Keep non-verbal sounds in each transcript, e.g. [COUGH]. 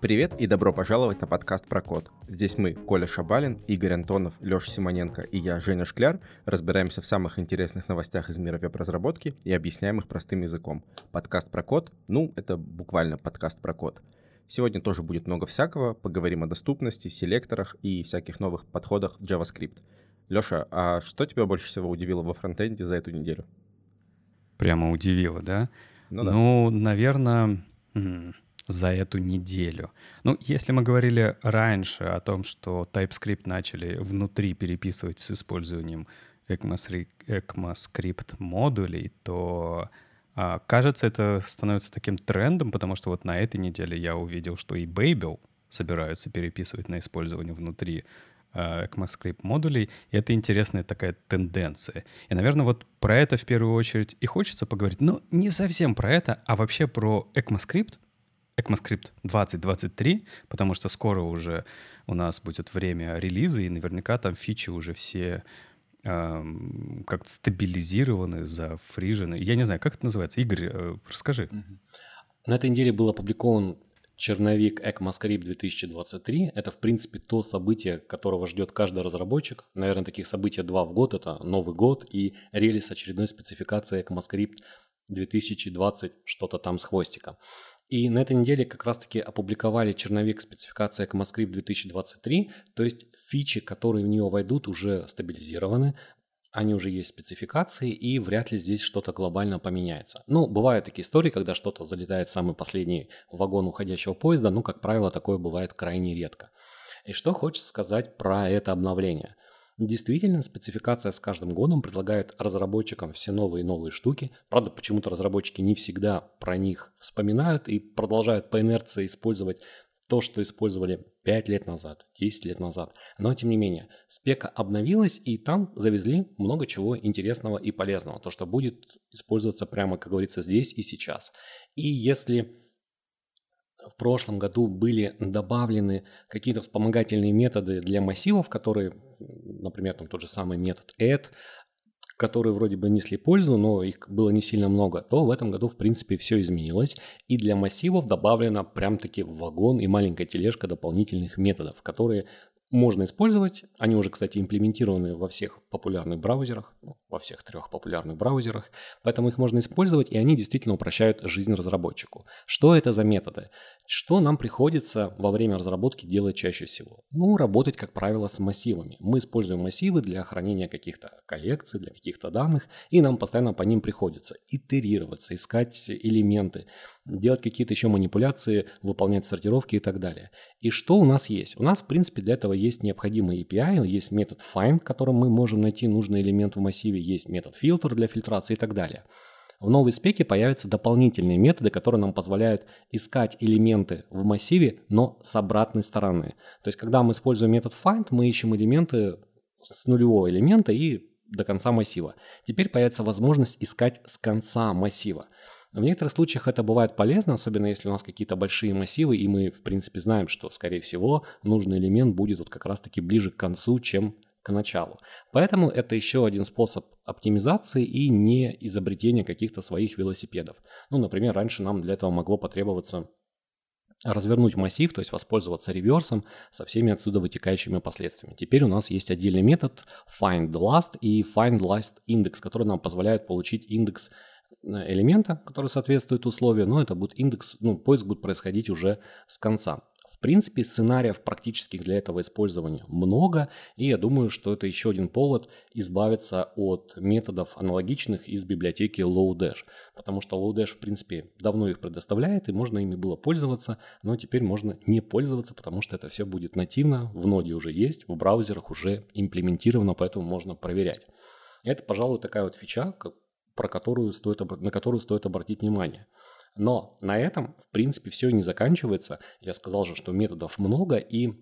Привет и добро пожаловать на подкаст про код. Здесь мы, Коля Шабалин, Игорь Антонов, Леша Симоненко и я, Женя Шкляр, разбираемся в самых интересных новостях из мира веб-разработки и объясняем их простым языком. Подкаст про код, ну, это буквально подкаст про код. Сегодня тоже будет много всякого, поговорим о доступности, селекторах и всяких новых подходах в JavaScript. Леша, а что тебя больше всего удивило во фронтенде за эту неделю? Прямо удивило, да? Ну, да. ну наверное, за эту неделю. Ну, если мы говорили раньше о том, что TypeScript начали внутри переписывать с использованием ECMAScript модулей, то а, кажется, это становится таким трендом, потому что вот на этой неделе я увидел, что и Babel собираются переписывать на использование внутри ECMAScript модулей, и это интересная такая тенденция. И, наверное, вот про это в первую очередь и хочется поговорить, но не совсем про это, а вообще про ECMAScript, ECMAScript 2023, потому что скоро уже у нас будет время релиза, и наверняка там фичи уже все эм, как-то стабилизированы, зафрижены. Я не знаю, как это называется. Игорь, э, расскажи. На этой неделе был опубликован черновик ECMAScript 2023. Это, в принципе, то событие, которого ждет каждый разработчик. Наверное, таких событий два в год. Это Новый год и релиз очередной спецификации ECMAScript 2020, что-то там с хвостиком. И на этой неделе как раз-таки опубликовали черновик спецификации ECMAScript 2023, то есть фичи, которые в нее войдут, уже стабилизированы, они уже есть спецификации, и вряд ли здесь что-то глобально поменяется. Ну, бывают такие истории, когда что-то залетает в самый последний вагон уходящего поезда, но, как правило, такое бывает крайне редко. И что хочется сказать про это обновление – Действительно, спецификация с каждым годом предлагает разработчикам все новые и новые штуки. Правда, почему-то разработчики не всегда про них вспоминают и продолжают по инерции использовать то, что использовали 5 лет назад, 10 лет назад. Но, тем не менее, спека обновилась, и там завезли много чего интересного и полезного. То, что будет использоваться прямо, как говорится, здесь и сейчас. И если в прошлом году были добавлены какие-то вспомогательные методы для массивов, которые, например, там тот же самый метод add, которые вроде бы несли пользу, но их было не сильно много, то в этом году, в принципе, все изменилось. И для массивов добавлено прям-таки вагон и маленькая тележка дополнительных методов, которые можно использовать. Они уже, кстати, имплементированы во всех популярных браузерах, ну, во всех трех популярных браузерах, поэтому их можно использовать, и они действительно упрощают жизнь разработчику. Что это за методы? Что нам приходится во время разработки делать чаще всего? Ну, работать, как правило, с массивами. Мы используем массивы для хранения каких-то коллекций, для каких-то данных, и нам постоянно по ним приходится итерироваться, искать элементы, делать какие-то еще манипуляции, выполнять сортировки и так далее. И что у нас есть? У нас, в принципе, для этого есть необходимый API, есть метод find, которым мы можем найти нужный элемент в массиве, есть метод filter для фильтрации и так далее. В новой спеке появятся дополнительные методы, которые нам позволяют искать элементы в массиве, но с обратной стороны. То есть, когда мы используем метод find, мы ищем элементы с нулевого элемента и до конца массива. Теперь появится возможность искать с конца массива. В некоторых случаях это бывает полезно, особенно если у нас какие-то большие массивы, и мы, в принципе, знаем, что, скорее всего, нужный элемент будет вот как раз-таки ближе к концу, чем к началу. Поэтому это еще один способ оптимизации и не изобретения каких-то своих велосипедов. Ну, например, раньше нам для этого могло потребоваться развернуть массив, то есть воспользоваться реверсом со всеми отсюда вытекающими последствиями. Теперь у нас есть отдельный метод find last и find last index, который нам позволяет получить индекс элемента, который соответствует условию, но это будет индекс, ну, поиск будет происходить уже с конца. В принципе, сценариев практических для этого использования много, и я думаю, что это еще один повод избавиться от методов аналогичных из библиотеки Lodash, потому что Lodash, в принципе, давно их предоставляет, и можно ими было пользоваться, но теперь можно не пользоваться, потому что это все будет нативно, в ноде уже есть, в браузерах уже имплементировано, поэтому можно проверять. Это, пожалуй, такая вот фича, про которую стоит, на которую стоит обратить внимание. Но на этом, в принципе, все не заканчивается. Я сказал же, что методов много, и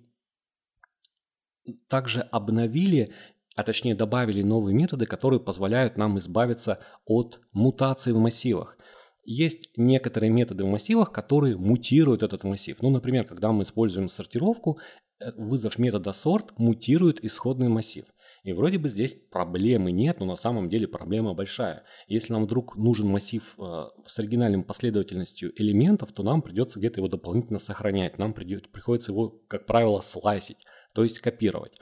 также обновили, а точнее добавили новые методы, которые позволяют нам избавиться от мутаций в массивах. Есть некоторые методы в массивах, которые мутируют этот массив. Ну, например, когда мы используем сортировку, э, вызов метода sort мутирует исходный массив. И вроде бы здесь проблемы нет, но на самом деле проблема большая. Если нам вдруг нужен массив э, с оригинальной последовательностью элементов, то нам придется где-то его дополнительно сохранять. Нам приходится его, как правило, слайсить, то есть копировать.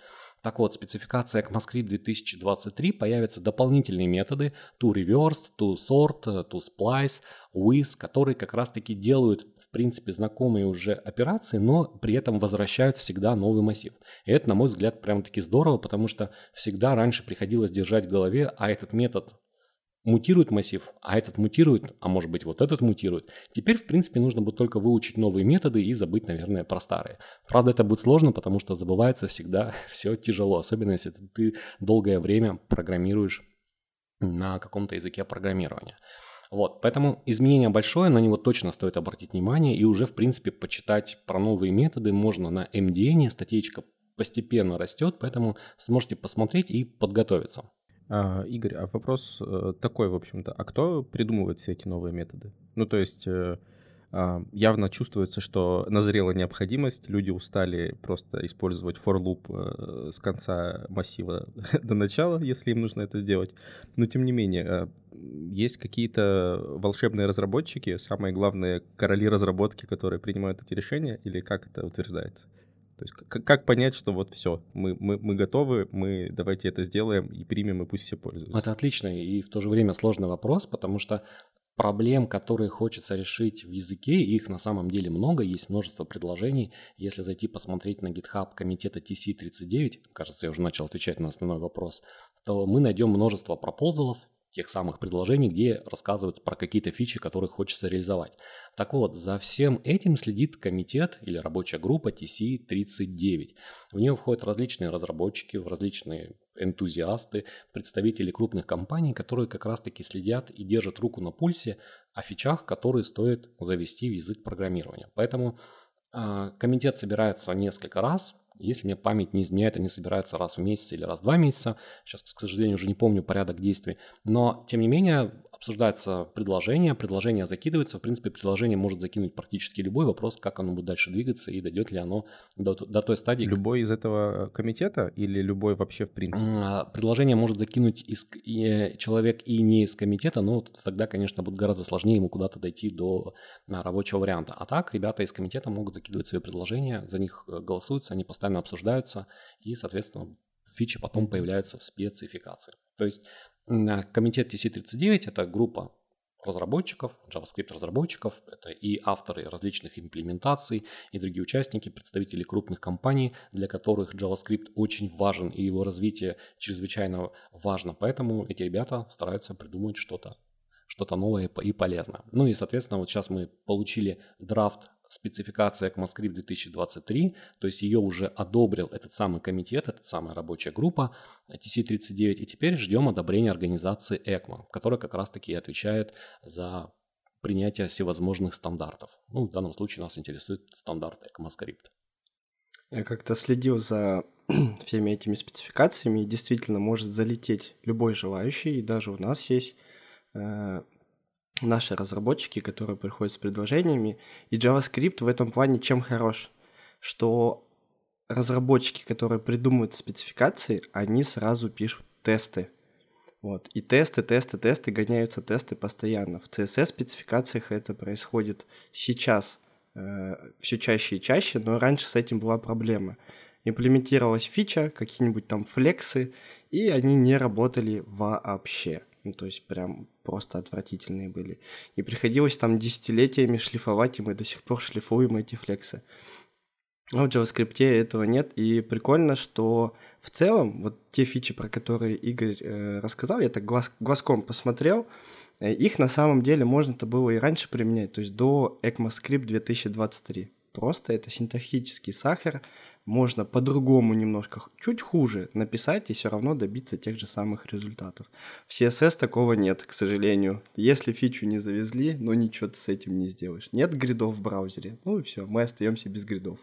Так вот, спецификация ECMAScript 2023 появятся дополнительные методы to reverse, to sort, to splice, with, которые как раз-таки делают в принципе знакомые уже операции, но при этом возвращают всегда новый массив. И это, на мой взгляд, прям-таки здорово, потому что всегда раньше приходилось держать в голове, а этот метод мутирует массив, а этот мутирует, а может быть вот этот мутирует. Теперь, в принципе, нужно будет только выучить новые методы и забыть, наверное, про старые. Правда, это будет сложно, потому что забывается всегда [LAUGHS] все тяжело, особенно если ты долгое время программируешь на каком-то языке программирования. Вот, поэтому изменение большое, на него точно стоит обратить внимание и уже, в принципе, почитать про новые методы можно на MDN, статейка постепенно растет, поэтому сможете посмотреть и подготовиться. А, Игорь, а вопрос э, такой, в общем-то, а кто придумывает все эти новые методы? Ну, то есть э, явно чувствуется, что назрела необходимость, люди устали просто использовать for loop э, с конца массива [LAUGHS] до начала, если им нужно это сделать. Но тем не менее, есть какие-то волшебные разработчики, самые главные короли разработки, которые принимают эти решения, или как это утверждается? То есть как, понять, что вот все, мы, мы, мы готовы, мы давайте это сделаем и примем, и пусть все пользуются? Это отличный и в то же время сложный вопрос, потому что проблем, которые хочется решить в языке, их на самом деле много, есть множество предложений. Если зайти посмотреть на GitHub комитета TC39, кажется, я уже начал отвечать на основной вопрос, то мы найдем множество пропозалов, тех самых предложений, где рассказывают про какие-то фичи, которые хочется реализовать. Так вот, за всем этим следит комитет или рабочая группа TC39. В нее входят различные разработчики, различные энтузиасты, представители крупных компаний, которые как раз-таки следят и держат руку на пульсе о фичах, которые стоит завести в язык программирования. Поэтому э, комитет собирается несколько раз, если мне память не изменяет, они собираются раз в месяц или раз в два месяца. Сейчас, к сожалению, уже не помню порядок действий. Но, тем не менее, обсуждается предложение, предложение закидывается. В принципе, предложение может закинуть практически любой вопрос, как оно будет дальше двигаться и дойдет ли оно до, до той стадии. Любой из этого комитета или любой вообще в принципе? А, предложение может закинуть из, и, человек и не из комитета, но тогда, конечно, будет гораздо сложнее ему куда-то дойти до на, рабочего варианта. А так, ребята из комитета могут закидывать свои предложения, за них э, голосуются, они постоянно обсуждаются, и, соответственно, фичи потом появляются в спецификации. То есть Комитет TC39 – это группа разработчиков, JavaScript разработчиков, это и авторы различных имплементаций, и другие участники, представители крупных компаний, для которых JavaScript очень важен, и его развитие чрезвычайно важно. Поэтому эти ребята стараются придумать что-то что-то новое и полезное. Ну и, соответственно, вот сейчас мы получили драфт спецификация ECMAScript 2023, то есть ее уже одобрил этот самый комитет, эта самая рабочая группа TC39, и теперь ждем одобрения организации ECMA, которая как раз-таки отвечает за принятие всевозможных стандартов. Ну, в данном случае нас интересует стандарт ECMAScript. Я как-то следил за [CLEARS THROAT] всеми этими спецификациями, и действительно может залететь любой желающий, и даже у нас есть э, наши разработчики, которые приходят с предложениями. И JavaScript в этом плане чем хорош? Что разработчики, которые придумывают спецификации, они сразу пишут тесты. Вот. И тесты, тесты, тесты, гоняются тесты постоянно. В CSS-спецификациях это происходит сейчас э, все чаще и чаще, но раньше с этим была проблема. Имплементировалась фича, какие-нибудь там флексы, и они не работали вообще. Ну, то есть прям просто отвратительные были. И приходилось там десятилетиями шлифовать, и мы до сих пор шлифуем эти флексы. Но в JavaScript этого нет, и прикольно, что в целом вот те фичи, про которые Игорь э, рассказал, я так глаз, глазком посмотрел, э, их на самом деле можно-то было и раньше применять, то есть до ECMAScript 2023. Просто это синтаксический сахар, можно по-другому немножко, чуть хуже написать и все равно добиться тех же самых результатов. В CSS такого нет, к сожалению. Если фичу не завезли, ну ничего ты с этим не сделаешь. Нет гридов в браузере, ну и все, мы остаемся без гридов.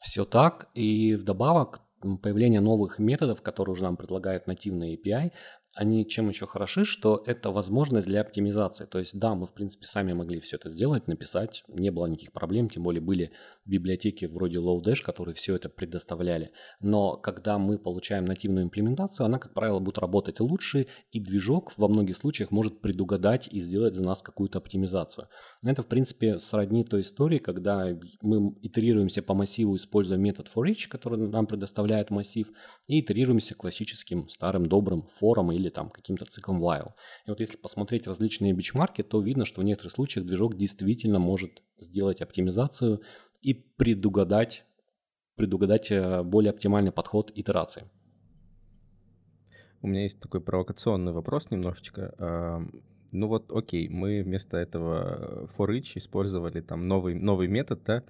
Все так, и вдобавок появление новых методов, которые уже нам предлагает нативный API, они чем еще хороши, что это возможность для оптимизации. То есть, да, мы, в принципе, сами могли все это сделать, написать, не было никаких проблем, тем более были библиотеки вроде Lodash, которые все это предоставляли. Но когда мы получаем нативную имплементацию, она, как правило, будет работать лучше, и движок во многих случаях может предугадать и сделать за нас какую-то оптимизацию. Это, в принципе, сродни той истории, когда мы итерируемся по массиву, используя метод for each, который нам предоставляет массив, и итерируемся классическим старым добрым фором или там каким-то циклом while. И вот если посмотреть различные бичмарки, то видно, что в некоторых случаях движок действительно может сделать оптимизацию и предугадать, предугадать э, более оптимальный подход итерации. У меня есть такой провокационный вопрос немножечко. Ну вот, окей, мы вместо этого for each использовали там новый, новый метод, да,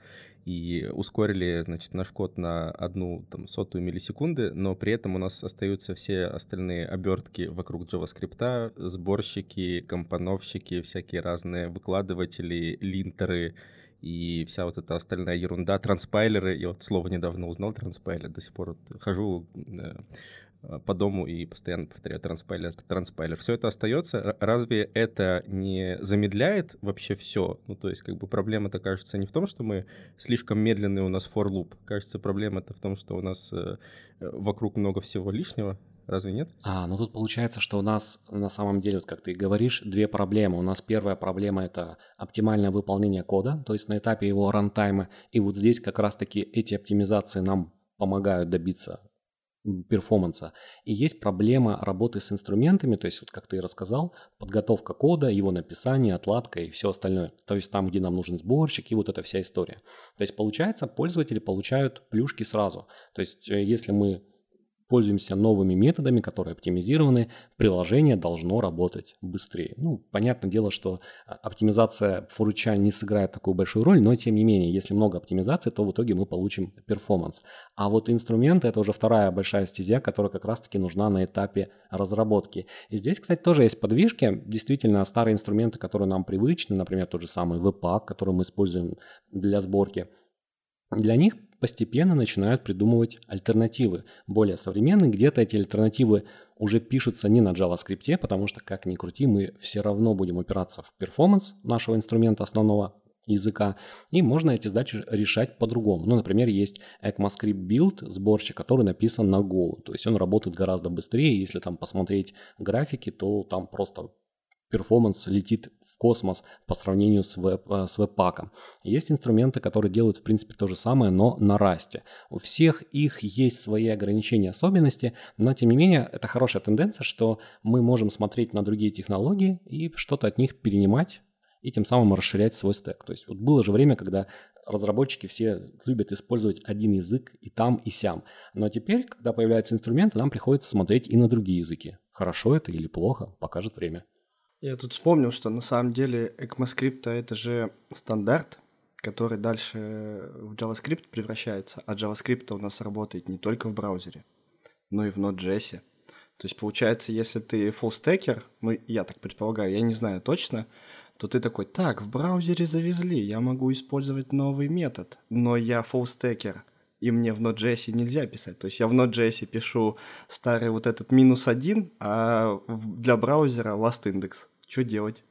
и ускорили, значит, наш код на одну там сотую миллисекунды, но при этом у нас остаются все остальные обертки вокруг JavaScript, сборщики, компоновщики, всякие разные выкладыватели, линтеры, и вся вот эта остальная ерунда, транспайлеры, я вот слово недавно узнал, транспайлер, до сих пор вот хожу э, по дому и постоянно повторяю транспайлер, транспайлер. Все это остается. Разве это не замедляет вообще все? Ну, то есть, как бы проблема-то кажется не в том, что мы слишком медленный у нас for loop. Кажется, проблема-то в том, что у нас э, вокруг много всего лишнего, Разве нет? А, ну тут получается, что у нас на самом деле, вот как ты говоришь, две проблемы. У нас первая проблема – это оптимальное выполнение кода, то есть на этапе его рантайма. И вот здесь как раз-таки эти оптимизации нам помогают добиться перформанса. И есть проблема работы с инструментами, то есть, вот как ты и рассказал, подготовка кода, его написание, отладка и все остальное. То есть там, где нам нужен сборщик и вот эта вся история. То есть получается, пользователи получают плюшки сразу. То есть э, если мы пользуемся новыми методами, которые оптимизированы, приложение должно работать быстрее. Ну, понятное дело, что а, оптимизация форуча не сыграет такую большую роль, но тем не менее, если много оптимизации, то в итоге мы получим перформанс. А вот инструменты – это уже вторая большая стезя, которая как раз-таки нужна на этапе разработки. И здесь, кстати, тоже есть подвижки. Действительно, старые инструменты, которые нам привычны, например, тот же самый Webpack, который мы используем для сборки, для них постепенно начинают придумывать альтернативы, более современные. Где-то эти альтернативы уже пишутся не на JavaScript, потому что, как ни крути, мы все равно будем упираться в перформанс нашего инструмента основного языка, и можно эти задачи решать по-другому. Ну, например, есть ECMAScript Build сборщик, который написан на Go, то есть он работает гораздо быстрее, если там посмотреть графики, то там просто перформанс летит в космос по сравнению с, веб, э, с веб-паком. Есть инструменты, которые делают, в принципе, то же самое, но на расте. У всех их есть свои ограничения, особенности, но, тем не менее, это хорошая тенденция, что мы можем смотреть на другие технологии и что-то от них перенимать, и тем самым расширять свой стек. То есть вот было же время, когда разработчики все любят использовать один язык и там, и сям. Но теперь, когда появляются инструменты, нам приходится смотреть и на другие языки. Хорошо это или плохо, покажет время. Я тут вспомнил, что на самом деле ECMAScript это же стандарт, который дальше в JavaScript превращается, а JavaScript у нас работает не только в браузере, но и в Node.js. То есть получается, если ты фуллстекер, ну я так предполагаю, я не знаю точно, то ты такой, так, в браузере завезли, я могу использовать новый метод, но я фуллстекер, и мне в Node.js нельзя писать. То есть я в Node.js пишу старый вот этот минус один, а для браузера last index. Что делать?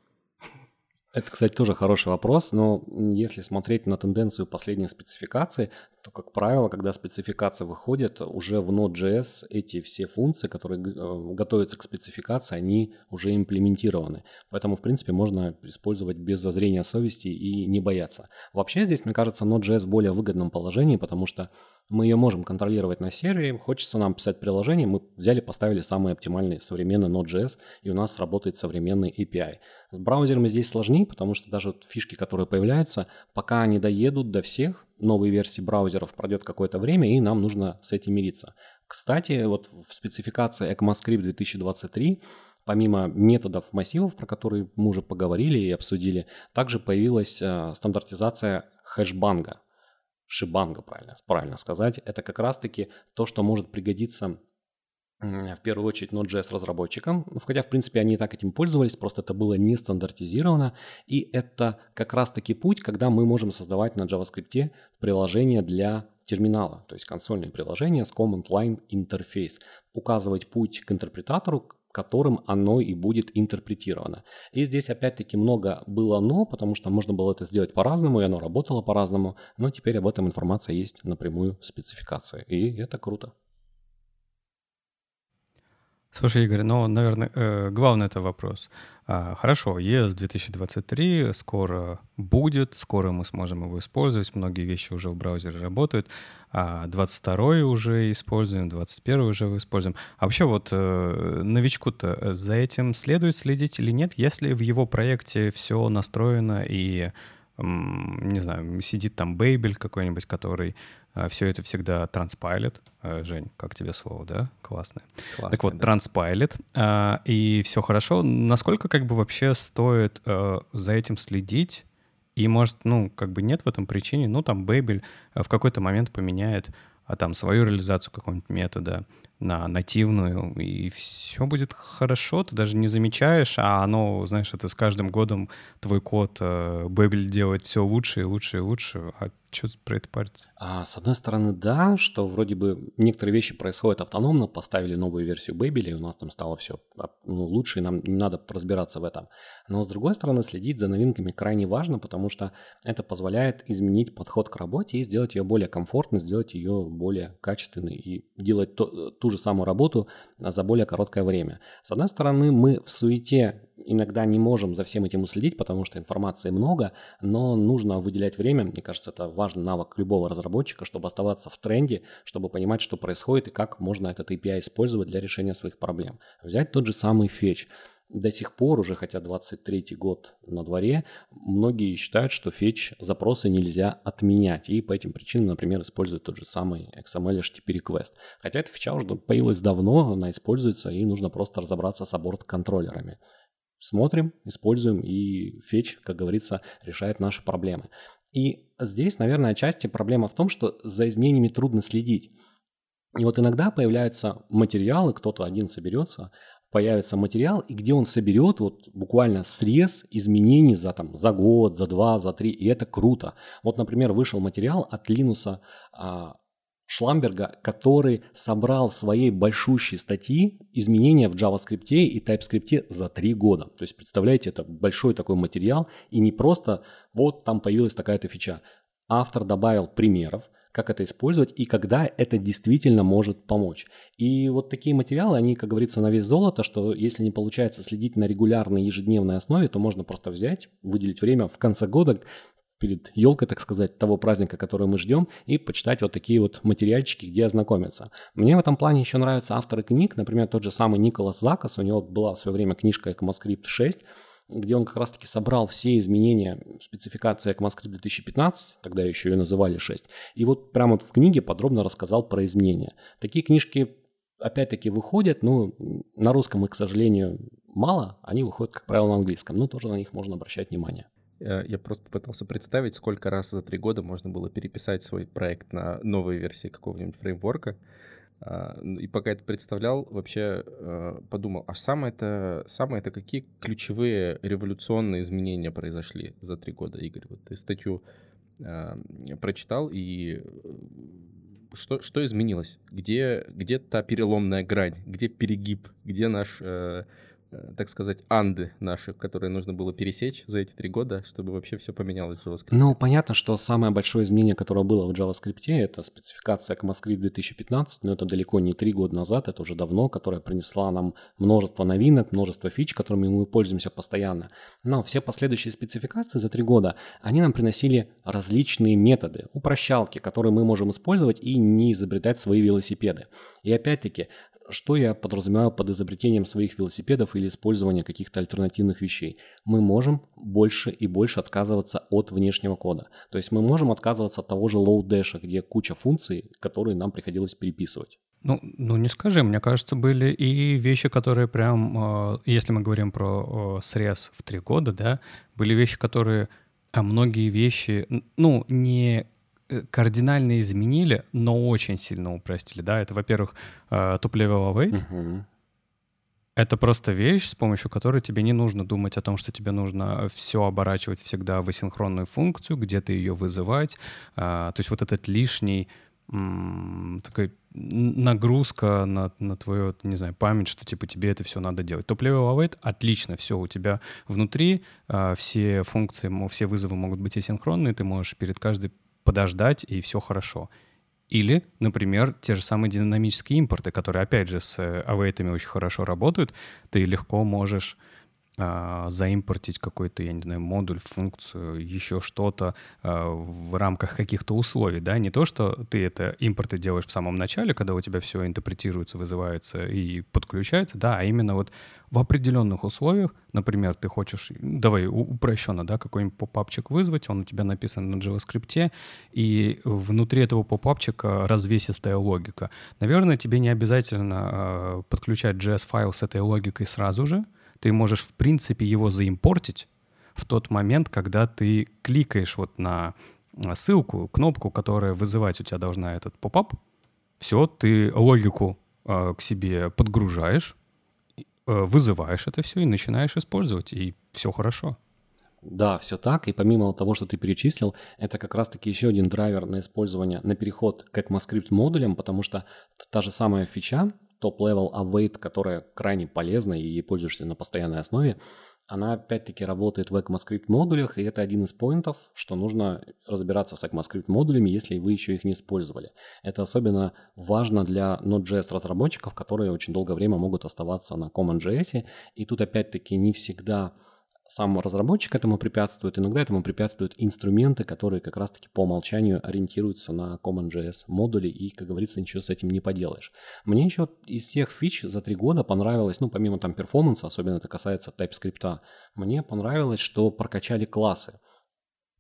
Это, кстати, тоже хороший вопрос, но если смотреть на тенденцию последних спецификаций, то, как правило, когда спецификация выходит, уже в Node.js эти все функции, которые э, готовятся к спецификации, они уже имплементированы. Поэтому, в принципе, можно использовать без зазрения совести и не бояться. Вообще здесь, мне кажется, Node.js в более выгодном положении, потому что мы ее можем контролировать на сервере, хочется нам писать приложение, мы взяли, поставили самый оптимальный современный Node.js, и у нас работает современный API. С браузерами здесь сложнее, потому что даже вот фишки, которые появляются, пока они доедут до всех, новые версии браузеров пройдет какое-то время, и нам нужно с этим мириться. Кстати, вот в спецификации ECMAScript 2023 помимо методов массивов, про которые мы уже поговорили и обсудили, также появилась э, стандартизация хэшбанга шибанга, правильно, правильно сказать, это как раз-таки то, что может пригодиться в первую очередь Node.js разработчикам, ну, хотя в принципе они и так этим пользовались, просто это было не стандартизировано, и это как раз-таки путь, когда мы можем создавать на JavaScript приложение для терминала, то есть консольное приложение с command line интерфейс, указывать путь к интерпретатору, которым оно и будет интерпретировано. И здесь опять-таки много было «но», потому что можно было это сделать по-разному, и оно работало по-разному, но теперь об этом информация есть напрямую в спецификации, и это круто. Слушай, Игорь, ну, наверное, э, главный это вопрос. А, хорошо, ES 2023 скоро будет, скоро мы сможем его использовать, многие вещи уже в браузере работают, а 22 уже используем, 21 уже используем. А вообще вот э, новичку-то за этим следует следить или нет, если в его проекте все настроено и не знаю, сидит там Бейбель какой-нибудь, который а, все это всегда транспайлит. А, Жень, как тебе слово, да? Классное. Классное так вот, да. транспайлит, а, и все хорошо. Насколько как бы вообще стоит за этим следить? И может, ну, как бы нет в этом причине, ну, там Бейбель в какой-то момент поменяет а там свою реализацию какого-нибудь метода, на нативную, и все будет хорошо, ты даже не замечаешь, а оно, знаешь, это с каждым годом твой код э, Бэбель делает все лучше и лучше и лучше, а что про это париться? А, с одной стороны, да, что вроде бы некоторые вещи происходят автономно, поставили новую версию Бэбеля, и у нас там стало все а, ну, лучше, и нам не надо разбираться в этом. Но с другой стороны, следить за новинками крайне важно, потому что это позволяет изменить подход к работе и сделать ее более комфортной, сделать ее более качественной и делать то, ту же самую работу за более короткое время. С одной стороны, мы в суете иногда не можем за всем этим уследить, потому что информации много, но нужно выделять время. Мне кажется, это важный навык любого разработчика, чтобы оставаться в тренде, чтобы понимать, что происходит и как можно этот API использовать для решения своих проблем. Взять тот же самый фетч до сих пор, уже хотя 23 год на дворе, многие считают, что фетч запросы нельзя отменять. И по этим причинам, например, используют тот же самый XML HTTP request. Хотя эта фича уже появилась давно, она используется, и нужно просто разобраться с аборт-контроллерами. Смотрим, используем, и фетч, как говорится, решает наши проблемы. И здесь, наверное, отчасти проблема в том, что за изменениями трудно следить. И вот иногда появляются материалы, кто-то один соберется, появится материал, и где он соберет вот буквально срез изменений за, там, за год, за два, за три, и это круто. Вот, например, вышел материал от Линуса а, Шламберга, который собрал в своей большущей статьи изменения в JavaScript и TypeScript за три года. То есть, представляете, это большой такой материал, и не просто вот там появилась такая-то фича. Автор добавил примеров, как это использовать и когда это действительно может помочь. И вот такие материалы, они, как говорится, на вес золота, что если не получается следить на регулярной ежедневной основе, то можно просто взять, выделить время в конце года, перед елкой, так сказать, того праздника, который мы ждем, и почитать вот такие вот материальчики, где ознакомиться. Мне в этом плане еще нравятся авторы книг, например, тот же самый Николас Закас, у него была в свое время книжка ECMAScript 6, где он как раз-таки собрал все изменения спецификации ECMAScript 2015, тогда еще ее называли 6, и вот прямо в книге подробно рассказал про изменения. Такие книжки опять-таки выходят, ну, на русском их, к сожалению, мало, они выходят, как правило, на английском, но тоже на них можно обращать внимание. Я просто пытался представить, сколько раз за три года можно было переписать свой проект на новые версии какого-нибудь фреймворка. А, и пока это представлял, вообще а, подумал, а самое это, самое это какие ключевые революционные изменения произошли за три года, Игорь? Вот ты статью а, прочитал, и э, что, что изменилось? Где, где та переломная грань? Где перегиб? Где наш э, так сказать, анды наши, которые нужно было пересечь за эти три года, чтобы вообще все поменялось в JavaScript? Ну, понятно, что самое большое изменение, которое было в JavaScript, это спецификация ECMAScript 2015, но это далеко не три года назад, это уже давно, которая принесла нам множество новинок, множество фич, которыми мы пользуемся постоянно. Но все последующие спецификации за три года, они нам приносили различные методы, упрощалки, которые мы можем использовать и не изобретать свои велосипеды. И опять-таки, что я подразумеваю под изобретением своих велосипедов или использованием каких-то альтернативных вещей? Мы можем больше и больше отказываться от внешнего кода. То есть мы можем отказываться от того же dash, где куча функций, которые нам приходилось переписывать. Ну, ну не скажи, мне кажется, были и вещи, которые прям, э, если мы говорим про э, срез в три года, да, были вещи, которые, а многие вещи, ну, не кардинально изменили, но очень сильно упростили. Да, это, во-первых, top level await. Uh-huh. Это просто вещь, с помощью которой тебе не нужно думать о том, что тебе нужно все оборачивать всегда в асинхронную функцию, где-то ее вызывать. А, то есть вот этот лишний такой нагрузка на, на твою, не знаю, память, что типа тебе это все надо делать. Топ-level await — отлично, все, у тебя внутри э, все функции, все вызовы могут быть асинхронные, ты можешь перед каждой подождать, и все хорошо. Или, например, те же самые динамические импорты, которые, опять же, с await очень хорошо работают, ты легко можешь а, заимпортить какой-то, я не знаю, модуль, функцию, еще что-то а, в рамках каких-то условий, да, не то, что ты это импорты делаешь в самом начале, когда у тебя все интерпретируется, вызывается и подключается, да, а именно вот в определенных условиях, например, ты хочешь, давай упрощенно, да, какой-нибудь попапчик вызвать, он у тебя написан на JavaScript, и внутри этого попапчика развесистая логика. Наверное, тебе не обязательно э, подключать JS-файл с этой логикой сразу же, ты можешь, в принципе, его заимпортить в тот момент, когда ты кликаешь вот на ссылку, кнопку, которая вызывать у тебя должна этот поп-ап. Все, ты логику э, к себе подгружаешь, э, вызываешь это все и начинаешь использовать, и все хорошо. Да, все так. И помимо того, что ты перечислил, это как раз-таки еще один драйвер на использование, на переход к ECMAScript модулям, потому что та же самая фича, топ-level await, которая крайне полезна и пользуешься на постоянной основе, она опять-таки работает в ECMAScript модулях, и это один из поинтов, что нужно разбираться с ECMAScript модулями, если вы еще их не использовали. Это особенно важно для Node.js разработчиков, которые очень долгое время могут оставаться на CommonJS, и тут опять-таки не всегда сам разработчик этому препятствует, иногда этому препятствуют инструменты, которые как раз-таки по умолчанию ориентируются на CommonJS модули, и, как говорится, ничего с этим не поделаешь. Мне еще из всех фич за три года понравилось, ну, помимо там перформанса, особенно это касается TypeScript, мне понравилось, что прокачали классы.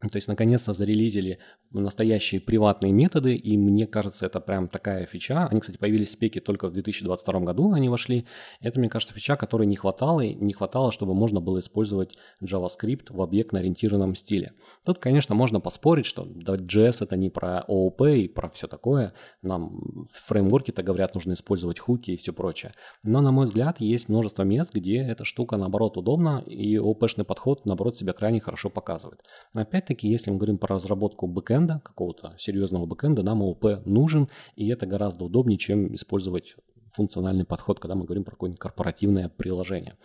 То есть, наконец-то зарелизили настоящие приватные методы, и мне кажется, это прям такая фича. Они, кстати, появились в спеке только в 2022 году, они вошли. Это, мне кажется, фича, которой не хватало, и не хватало, чтобы можно было использовать JavaScript в объектно-ориентированном стиле. Тут, конечно, можно поспорить, что JS это не про OOP и про все такое. Нам в фреймворке-то говорят, нужно использовать хуки и все прочее. Но, на мой взгляд, есть множество мест, где эта штука, наоборот, удобна, и OOP-шный подход, наоборот, себя крайне хорошо показывает. Но опять-таки, если мы говорим про разработку бэкэнда, какого-то серьезного бэкэнда, нам ООП нужен, и это гораздо удобнее, чем использовать функциональный подход, когда мы говорим про какое-нибудь корпоративное приложение.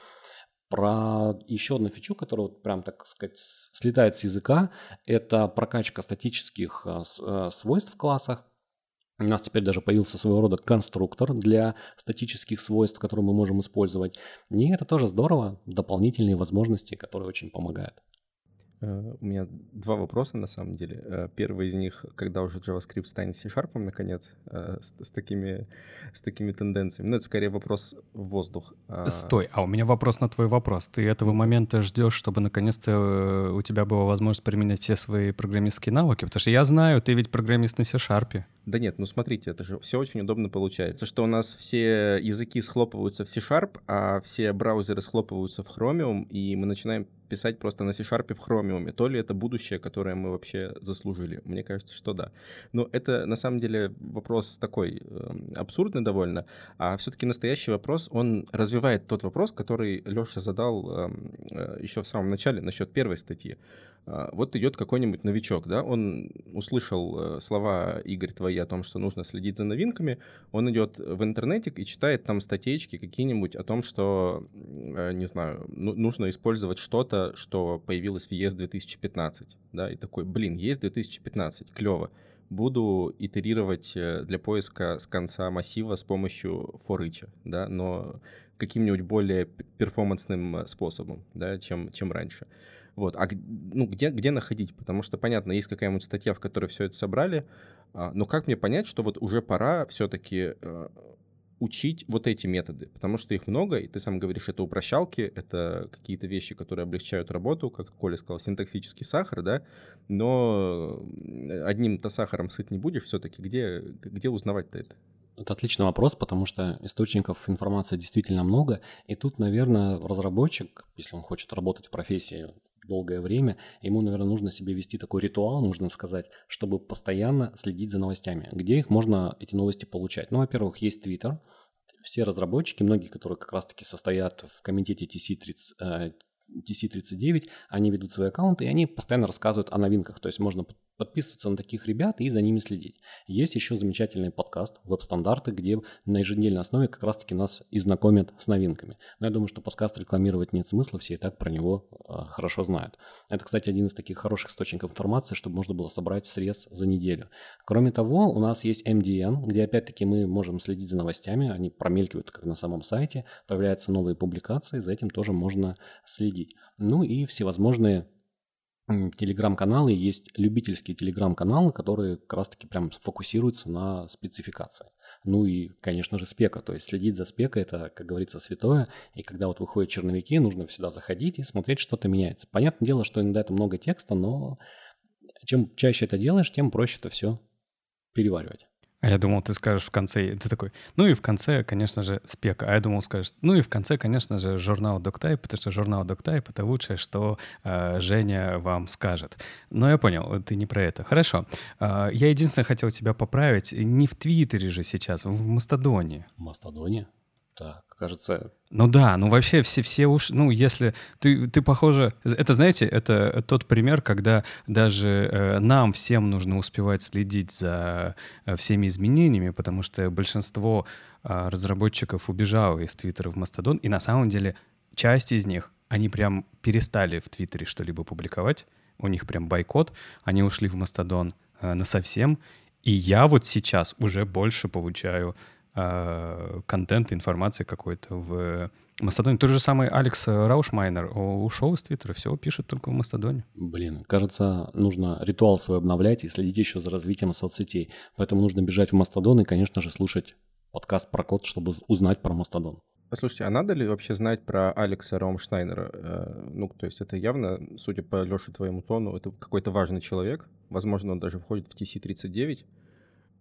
Про еще одну фичу, которая вот прям, так сказать, слетает с языка, это прокачка статических а, а, свойств в классах. У нас теперь даже появился своего рода конструктор для статических свойств, которые мы можем использовать. И это тоже здорово, дополнительные возможности, которые очень помогают. Э, у меня два вопроса на самом деле. Э, первый из них, когда уже JavaScript станет C-Sharp, наконец, э, с, с, такими, с такими тенденциями. Ну, это скорее вопрос в воздух. А Стой, а у меня вопрос на твой вопрос. Ты этого момента ждешь, чтобы наконец-то у тебя была возможность применять все свои программистские навыки? Потому что я знаю, ты ведь программист на C-Sharp. Да нет, ну смотрите, это же все очень удобно получается, что у нас все языки схлопываются в C-Sharp, а все браузеры схлопываются в Chromium, и мы начинаем писать просто на C-Sharp в Chromium. То ли это будущее, которое мы вообще заслужили? Мне кажется, что да. Но это на самом деле вопрос такой э, абсурдный довольно, а все-таки настоящий вопрос, он развивает тот вопрос, который Леша задал э, э, еще в самом начале насчет первой статьи. Э, вот идет какой-нибудь новичок, да, он услышал э, слова, Игорь, твои о том, что нужно следить за новинками, он идет в интернете и читает там статейки какие-нибудь о том, что, э, не знаю, ну, нужно использовать что-то, что появилось в ES 2015, да, и такой, блин, ES 2015, клево, буду итерировать э, для поиска с конца массива с помощью форыча, да, но каким-нибудь более перформансным способом, да, чем, чем раньше. Вот. А ну, где, где находить? Потому что, понятно, есть какая-нибудь статья, в которой все это собрали, а, но как мне понять, что вот уже пора все-таки э, учить вот эти методы, потому что их много, и ты сам говоришь, это упрощалки, это какие-то вещи, которые облегчают работу, как Коля сказал, синтаксический сахар, да, но одним-то сахаром сыт не будешь все-таки, где, где узнавать-то это? Это отличный вопрос, потому что источников информации действительно много, и тут, наверное, разработчик, если он хочет работать в профессии долгое время, ему, наверное, нужно себе вести такой ритуал, нужно сказать, чтобы постоянно следить за новостями. Где их можно, эти новости, получать? Ну, во-первых, есть Twitter. Все разработчики, многие, которые как раз-таки состоят в комитете TC30, TC39, они ведут свои аккаунты, и они постоянно рассказывают о новинках. То есть можно подписываться на таких ребят и за ними следить. Есть еще замечательный подкаст «Веб-стандарты», где на еженедельной основе как раз-таки нас и знакомят с новинками. Но я думаю, что подкаст рекламировать нет смысла, все и так про него э, хорошо знают. Это, кстати, один из таких хороших источников информации, чтобы можно было собрать срез за неделю. Кроме того, у нас есть MDN, где опять-таки мы можем следить за новостями, они промелькивают как на самом сайте, появляются новые публикации, за этим тоже можно следить. Ну и всевозможные телеграм-каналы, есть любительские телеграм-каналы, которые как раз-таки прям фокусируются на спецификации. Ну и, конечно же, спека. То есть следить за спекой – это, как говорится, святое. И когда вот выходят черновики, нужно всегда заходить и смотреть, что-то меняется. Понятное дело, что иногда это много текста, но чем чаще это делаешь, тем проще это все переваривать. А я думал, ты скажешь в конце, ты такой, ну и в конце, конечно же, спека. А я думал, скажешь, ну и в конце, конечно же, журнал Доктайп, потому что журнал Доктайп — это лучшее, что э, Женя вам скажет. Но я понял, ты не про это. Хорошо. Э, я единственное хотел тебя поправить. Не в Твиттере же сейчас, в Мастодоне. В Мастодоне? Так, кажется... Ну да, ну вообще все, все уж... Ну если... Ты, ты похоже... Это, знаете, это тот пример, когда даже э, нам всем нужно успевать следить за э, всеми изменениями, потому что большинство э, разработчиков убежало из Твиттера в Мастодон, и на самом деле часть из них, они прям перестали в Твиттере что-либо публиковать, у них прям бойкот, они ушли в Мастодон э, на совсем, и я вот сейчас уже больше получаю э, контент, информации какой-то в Мастодоне. Тот же самый Алекс Раушмайнер ушел из Твиттера, все пишет только в Мастодоне. Блин, кажется, нужно ритуал свой обновлять и следить еще за развитием соцсетей. Поэтому нужно бежать в Мастодон и, конечно же, слушать подкаст про код, чтобы узнать про Мастодон. Послушайте, а надо ли вообще знать про Алекса Раумшнайнера? Э, ну, то есть это явно, судя по Леше твоему тону, это какой-то важный человек. Возможно, он даже входит в TC-39.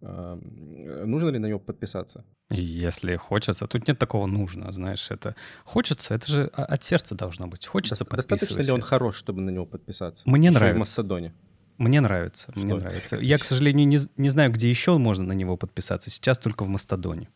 Нужно ли на него подписаться? Если хочется. Тут нет такого нужно, знаешь, это... Хочется, это же от сердца должно быть. Хочется До- Достаточно ли он хорош, чтобы на него подписаться? Мне еще нравится. в Мастодоне. Мне нравится, Что? мне нравится. Я, к сожалению, не, не знаю, где еще можно на него подписаться. Сейчас только в Мастодоне.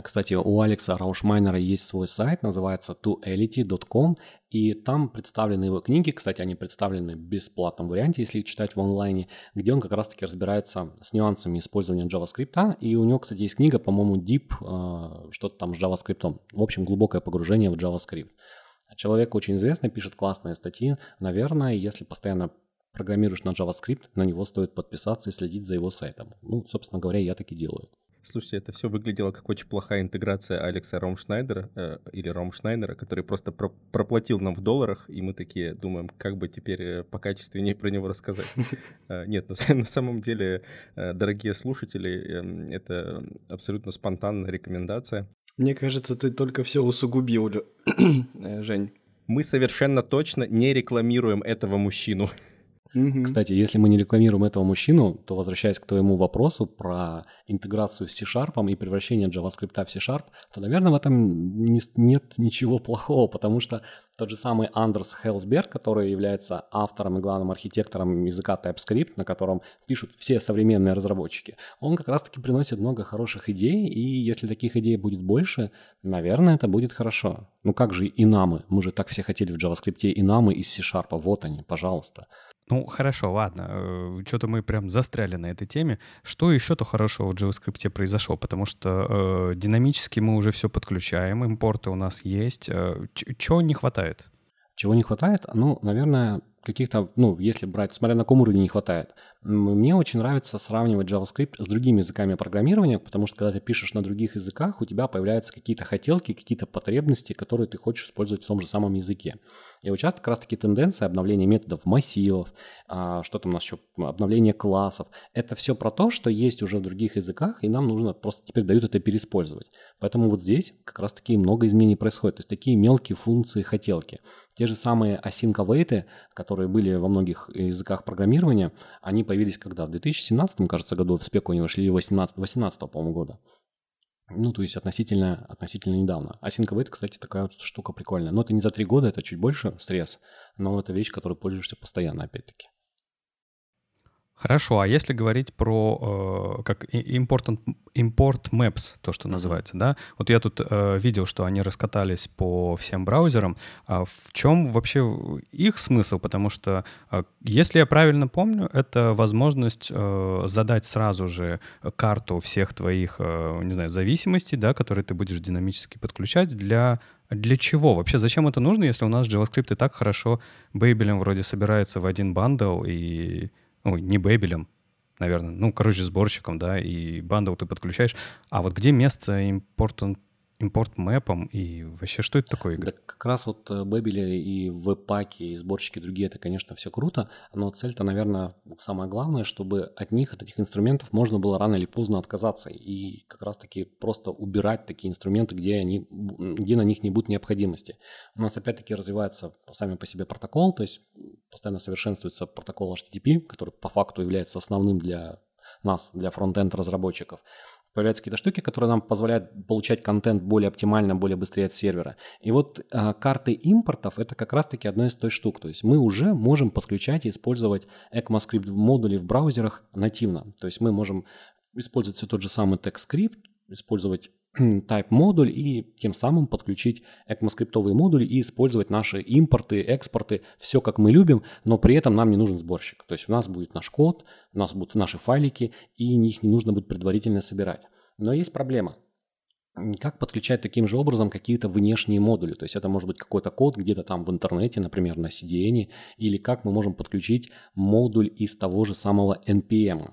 Кстати, у Алекса Раушмайнера есть свой сайт, называется toality.com, и там представлены его книги, кстати, они представлены в бесплатном варианте, если их читать в онлайне, где он как раз-таки разбирается с нюансами использования JavaScript, и у него, кстати, есть книга, по-моему, Deep, э, что-то там с JavaScript. В общем, глубокое погружение в JavaScript. Человек очень известный, пишет классные статьи. Наверное, если постоянно программируешь на JavaScript, на него стоит подписаться и следить за его сайтом. Ну, собственно говоря, я так и делаю. Слушайте, это все выглядело как очень плохая интеграция Алекса Ромшнайдера э, или Ромшнайдера, который просто про проплатил нам в долларах, и мы такие думаем, как бы теперь э, покачественнее про него рассказать. [LAUGHS] Э, нет, на самом деле, э, дорогие слушатели, эм, это абсолютно спонтанная рекомендация. Мне кажется, ты только все усугубил, [CLEARS THROAT] Жень. Мы совершенно точно не рекламируем этого мужчину. Угу. Кстати, если мы не рекламируем этого мужчину, то возвращаясь к твоему вопросу про интеграцию с C-Sharp и превращение JavaScript в C-Sharp, то, наверное, в этом не, нет ничего плохого, потому что тот же самый Андерс Хелсберг, который является автором и главным архитектором языка TypeScript, на котором пишут все современные разработчики, он как раз-таки приносит много хороших идей, и если таких идей будет больше, наверное, это будет хорошо. Ну как же и намы? Мы же так все хотели в JavaScript и намы из C-Sharp. Вот они, пожалуйста. Ну, хорошо, ладно. Э, Что-то мы прям застряли на этой теме. Что еще-то хорошего в JavaScript произошло? Потому что э, динамически мы уже все подключаем, импорты у нас есть. Э, чего не хватает? Чего не хватает? Ну, наверное, каких-то, ну, если брать, смотря на каком уровне не хватает. Мне очень нравится сравнивать JavaScript с другими языками программирования, потому что когда ты пишешь на других языках, у тебя появляются какие-то хотелки, какие-то потребности, которые ты хочешь использовать в том же самом языке. И вот часто как раз-таки тенденция обновления методов массивов, а, что там у нас еще, обновление классов, это все про то, что есть уже в других языках, и нам нужно просто теперь дают это переиспользовать. Поэтому вот здесь как раз-таки много изменений происходит, то есть такие мелкие функции хотелки. Те же самые async await, которые были во многих языках программирования, они появились когда? В 2017, кажется, году в спеку они вошли, 18, 18 по-моему, года. Ну, то есть относительно, относительно недавно. Async await, кстати, такая вот штука прикольная. Но это не за три года, это чуть больше срез, но это вещь, которой пользуешься постоянно, опять-таки. Хорошо, а если говорить про э, как import, import maps, то, что называется, да? Вот я тут э, видел, что они раскатались по всем браузерам. А в чем вообще их смысл? Потому что, э, если я правильно помню, это возможность э, задать сразу же карту всех твоих, э, не знаю, зависимостей, да, которые ты будешь динамически подключать для для чего? Вообще, зачем это нужно, если у нас JavaScript и так хорошо Babel ем вроде собирается в один бандл и ну, не Babel ем, наверное, ну, короче, сборщиком, да, и бандл ты подключаешь. А вот где место import import map ам и вообще что это такое, Игорь? Да как раз вот э, Babel и и webpack и, и сборщики другие, это, конечно, все круто, но цель-то, наверное, самое главное, чтобы от них, от этих инструментов можно было рано или поздно отказаться и как раз-таки просто убирать такие инструменты, где, они, где на них не будет необходимости. У нас опять-таки развивается сами по себе протокол, то есть постоянно совершенствуется протокол HTTP, который по факту является основным для нас, для фронт-энд разработчиков появляются какие-то штуки, которые нам позволяют получать контент более оптимально, более быстрее от сервера. И вот а, карты импортов это как раз-таки одна из той штук. То есть мы уже можем подключать и использовать ECMAScript модули в браузерах нативно. То есть мы можем использовать все тот же самый TextScript, использовать [CLEARS THROAT] type модуль и тем самым подключить ECMAScript модули и использовать наши импорты, экспорты, все как мы любим, но при этом нам не нужен сборщик. То есть у нас будет наш код, у нас будут наши файлики, и их не нужно будет предварительно собирать. Но есть проблема. Как подключать таким же образом какие-то внешние модули? То есть это может быть какой-то код где-то там в интернете, например, на CDN, или как мы можем подключить модуль из того же самого NPM.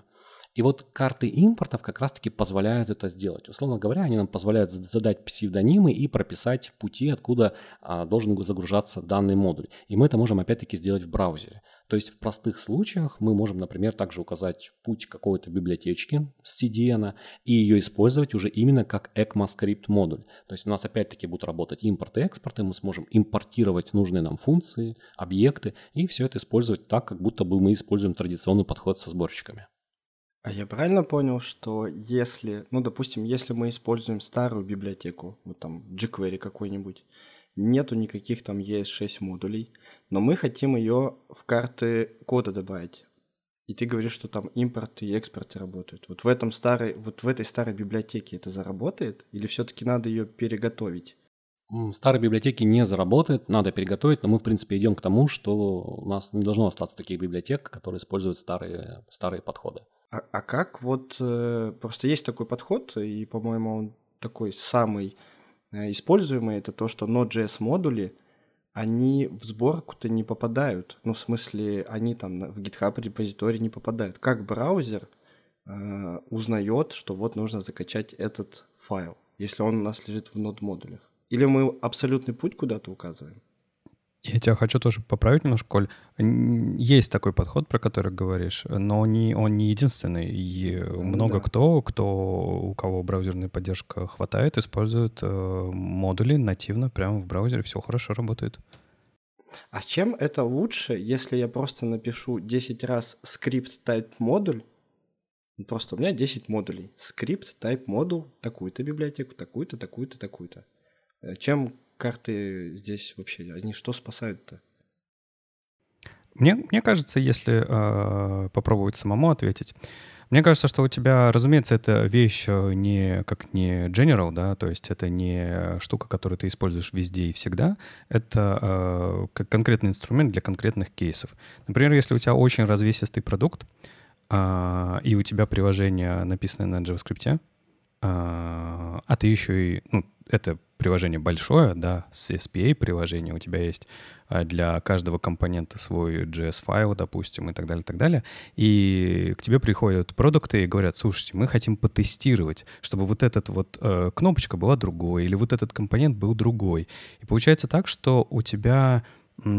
И вот карты импортов как раз-таки позволяют это сделать. Условно говоря, они нам позволяют задать псевдонимы и прописать пути, откуда а, должен загружаться данный модуль. И мы это можем опять-таки сделать в браузере. То есть в простых случаях мы можем, например, также указать путь какой-то библиотечки с CDN и ее использовать уже именно как ECMAScript модуль. То есть у нас опять-таки будут работать импорт и экспорт, мы сможем импортировать нужные нам функции, объекты и все это использовать так, как будто бы мы используем традиционный подход со сборщиками. А я правильно понял, что если, ну, допустим, если мы используем старую библиотеку, вот там jQuery какой-нибудь, нету никаких там ES6 модулей, но мы хотим ее в карты кода добавить. И ты говоришь, что там импорты и экспорты работают. Вот в этом старой, вот в этой старой библиотеке это заработает? Или все-таки надо ее переготовить? Старой библиотеки не заработает, надо переготовить, но мы, в принципе, идем к тому, что у нас не должно остаться таких библиотек, которые используют старые, старые подходы. А, а как вот э, просто есть такой подход, и, по-моему, он такой самый э, используемый, это то, что Node.js модули, они в сборку-то не попадают. Ну, в смысле, они там в GitHub репозиторий не попадают. Как браузер э, узнает, что вот нужно закачать этот файл, если он у нас лежит в Node модулях? Или мы абсолютный путь куда-то указываем? Я тебя хочу тоже поправить немножко, Коль. Есть такой подход, про который говоришь, но не, он не единственный. И ну, много да. кто, кто, у кого браузерная поддержка хватает, использует э, модули нативно прямо в браузере. Все хорошо работает. А чем это лучше, если я просто напишу 10 раз script type module? Просто у меня 10 модулей. Script type module, такую-то библиотеку, такую-то, такую-то, такую-то. Э, чем карты здесь вообще, они что спасают-то? Мне, мне кажется, если э, попробовать самому ответить, мне кажется, что у тебя, разумеется, это вещь э, не как не general, да, то есть это не штука, которую ты используешь везде и всегда. Это э, как конкретный инструмент для конкретных кейсов. Например, если у тебя очень развесистый продукт, э, и у тебя приложение написано на JavaScript, э, а ты еще и, ну, это приложение большое, да, с SPA приложение, у тебя есть а, для каждого компонента свой JS-файл, допустим, и так далее, и так далее. И к тебе приходят продукты и говорят, слушайте, мы хотим потестировать, чтобы вот эта вот э, кнопочка была другой, или вот этот компонент был другой. И получается так, что у тебя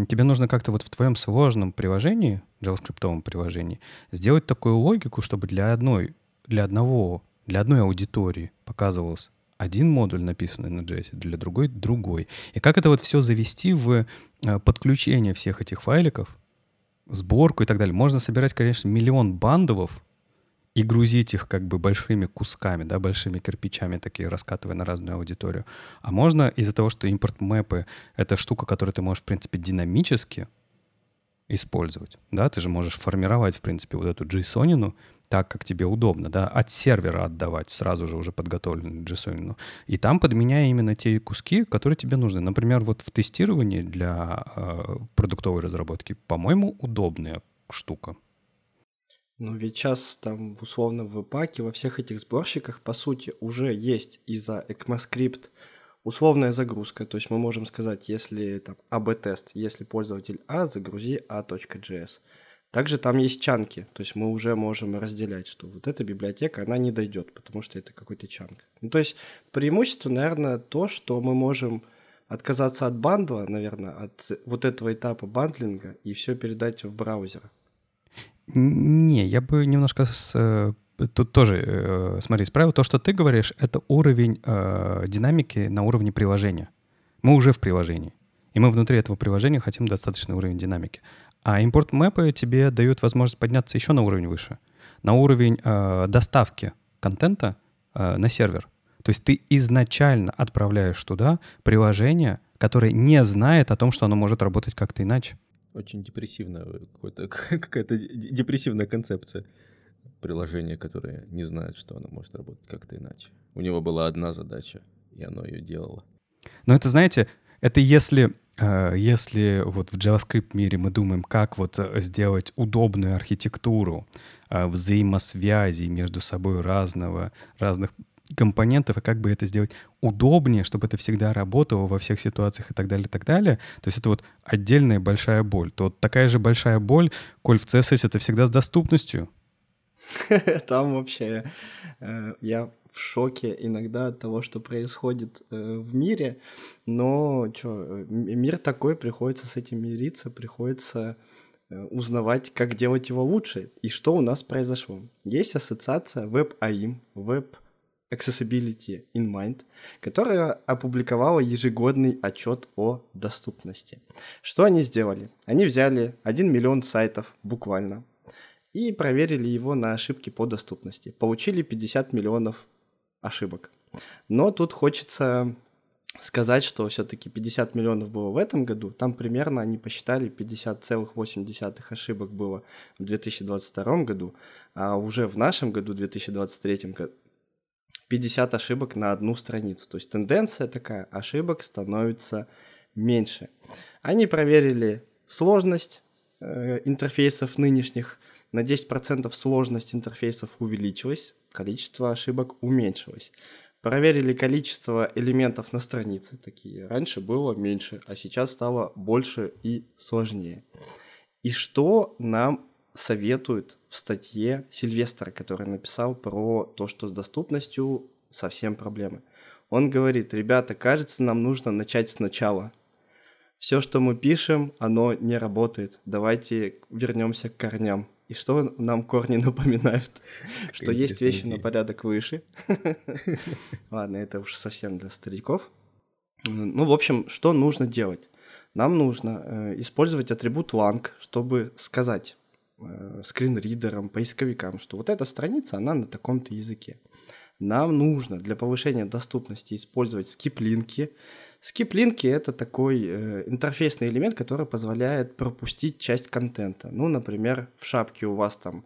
тебе нужно как-то вот в твоем сложном приложении, JavaScript приложении, сделать такую логику, чтобы для одной, для одного, для одной аудитории показывалось один модуль, написанный на JS, для другой — другой. И как это вот все завести в э, подключение всех этих файликов, сборку и так далее. Можно собирать, конечно, миллион бандовов и грузить их как бы большими кусками, да, большими кирпичами, такие раскатывая на разную аудиторию. А можно из-за того, что импорт-мэпы — это штука, которую ты можешь, в принципе, динамически использовать. Да, ты же можешь формировать, в принципе, вот эту JSON так, как тебе удобно, да, от сервера отдавать сразу же уже подготовленную JSON. И там подменяя именно те куски, которые тебе нужны. Например, вот в тестировании для э, продуктовой разработки, по-моему, удобная штука. Ну ведь сейчас там условно в паке во всех этих сборщиках по сути уже есть из-за ECMAScript условная загрузка. То есть мы можем сказать, если там AB-тест, если пользователь А, загрузи A.js. Также там есть чанки, то есть мы уже можем разделять, что вот эта библиотека, она не дойдет, потому что это какой-то чанк. Ну, то есть преимущество, наверное, то, что мы можем отказаться от бандла, наверное, от вот этого этапа бандлинга и все передать в браузер. Не, я бы немножко с, э, тут тоже, э, смотри, исправил. То, что ты говоришь, это уровень э, динамики на уровне приложения. Мы уже в приложении. И мы внутри этого приложения хотим достаточный уровень динамики. А импорт мэпы тебе дают возможность подняться еще на уровень выше, на уровень э, доставки контента э, на сервер. То есть ты изначально отправляешь туда приложение, которое не знает о том, что оно может работать как-то иначе. Очень депрессивная [LAUGHS] какая-то депрессивная концепция приложения, которое не знает, что оно может работать как-то иначе. У него была одна задача, и оно ее делало. Но это, знаете, это если Э, если вот в JavaScript мире мы думаем, как вот э, сделать удобную архитектуру э, взаимосвязи между собой разного, разных компонентов, и как бы это сделать удобнее, чтобы это всегда работало во всех ситуациях и так далее, и так далее. То есть это вот отдельная большая боль. То вот такая же большая боль, коль в CSS это всегда с доступностью. [LAUGHS] Там вообще я в шоке иногда от того, что происходит э, в мире, но э, мир такой, приходится с этим мириться, приходится э, узнавать, как делать его лучше и что у нас произошло. Есть ассоциация WebAIM, Web Accessibility in Mind, которая опубликовала ежегодный отчет о доступности. Что они сделали? Они взяли 1 миллион сайтов буквально и проверили его на ошибки по доступности. Получили 50 миллионов ошибок. Но тут хочется сказать, что все-таки 50 миллионов было в этом году. Там примерно они посчитали 50,8 ошибок было в 2022 году, а уже в нашем году, 2023, 50 ошибок на одну страницу. То есть тенденция такая, ошибок становится меньше. Они проверили сложность э, интерфейсов нынешних. На 10% сложность интерфейсов увеличилась количество ошибок уменьшилось. Проверили количество элементов на странице, такие. Раньше было меньше, а сейчас стало больше и сложнее. И что нам советует в статье Сильвестра, который написал про то, что с доступностью совсем проблемы. Он говорит, ребята, кажется, нам нужно начать сначала. Все, что мы пишем, оно не работает. Давайте вернемся к корням. И что нам корни [LAUGHS] напоминают? Что есть вещи на порядок выше. [LAUGHS] Ладно, это уж совсем для стариков. Ну, в общем, что нужно делать? Нам нужно э, использовать атрибут lang, чтобы сказать э, скринридерам, поисковикам, что вот эта страница, она на таком-то языке. Нам нужно для повышения доступности использовать скиплинки, Скиплинки — это такой э, интерфейсный элемент, который позволяет пропустить часть контента. Ну, например, в шапке у вас там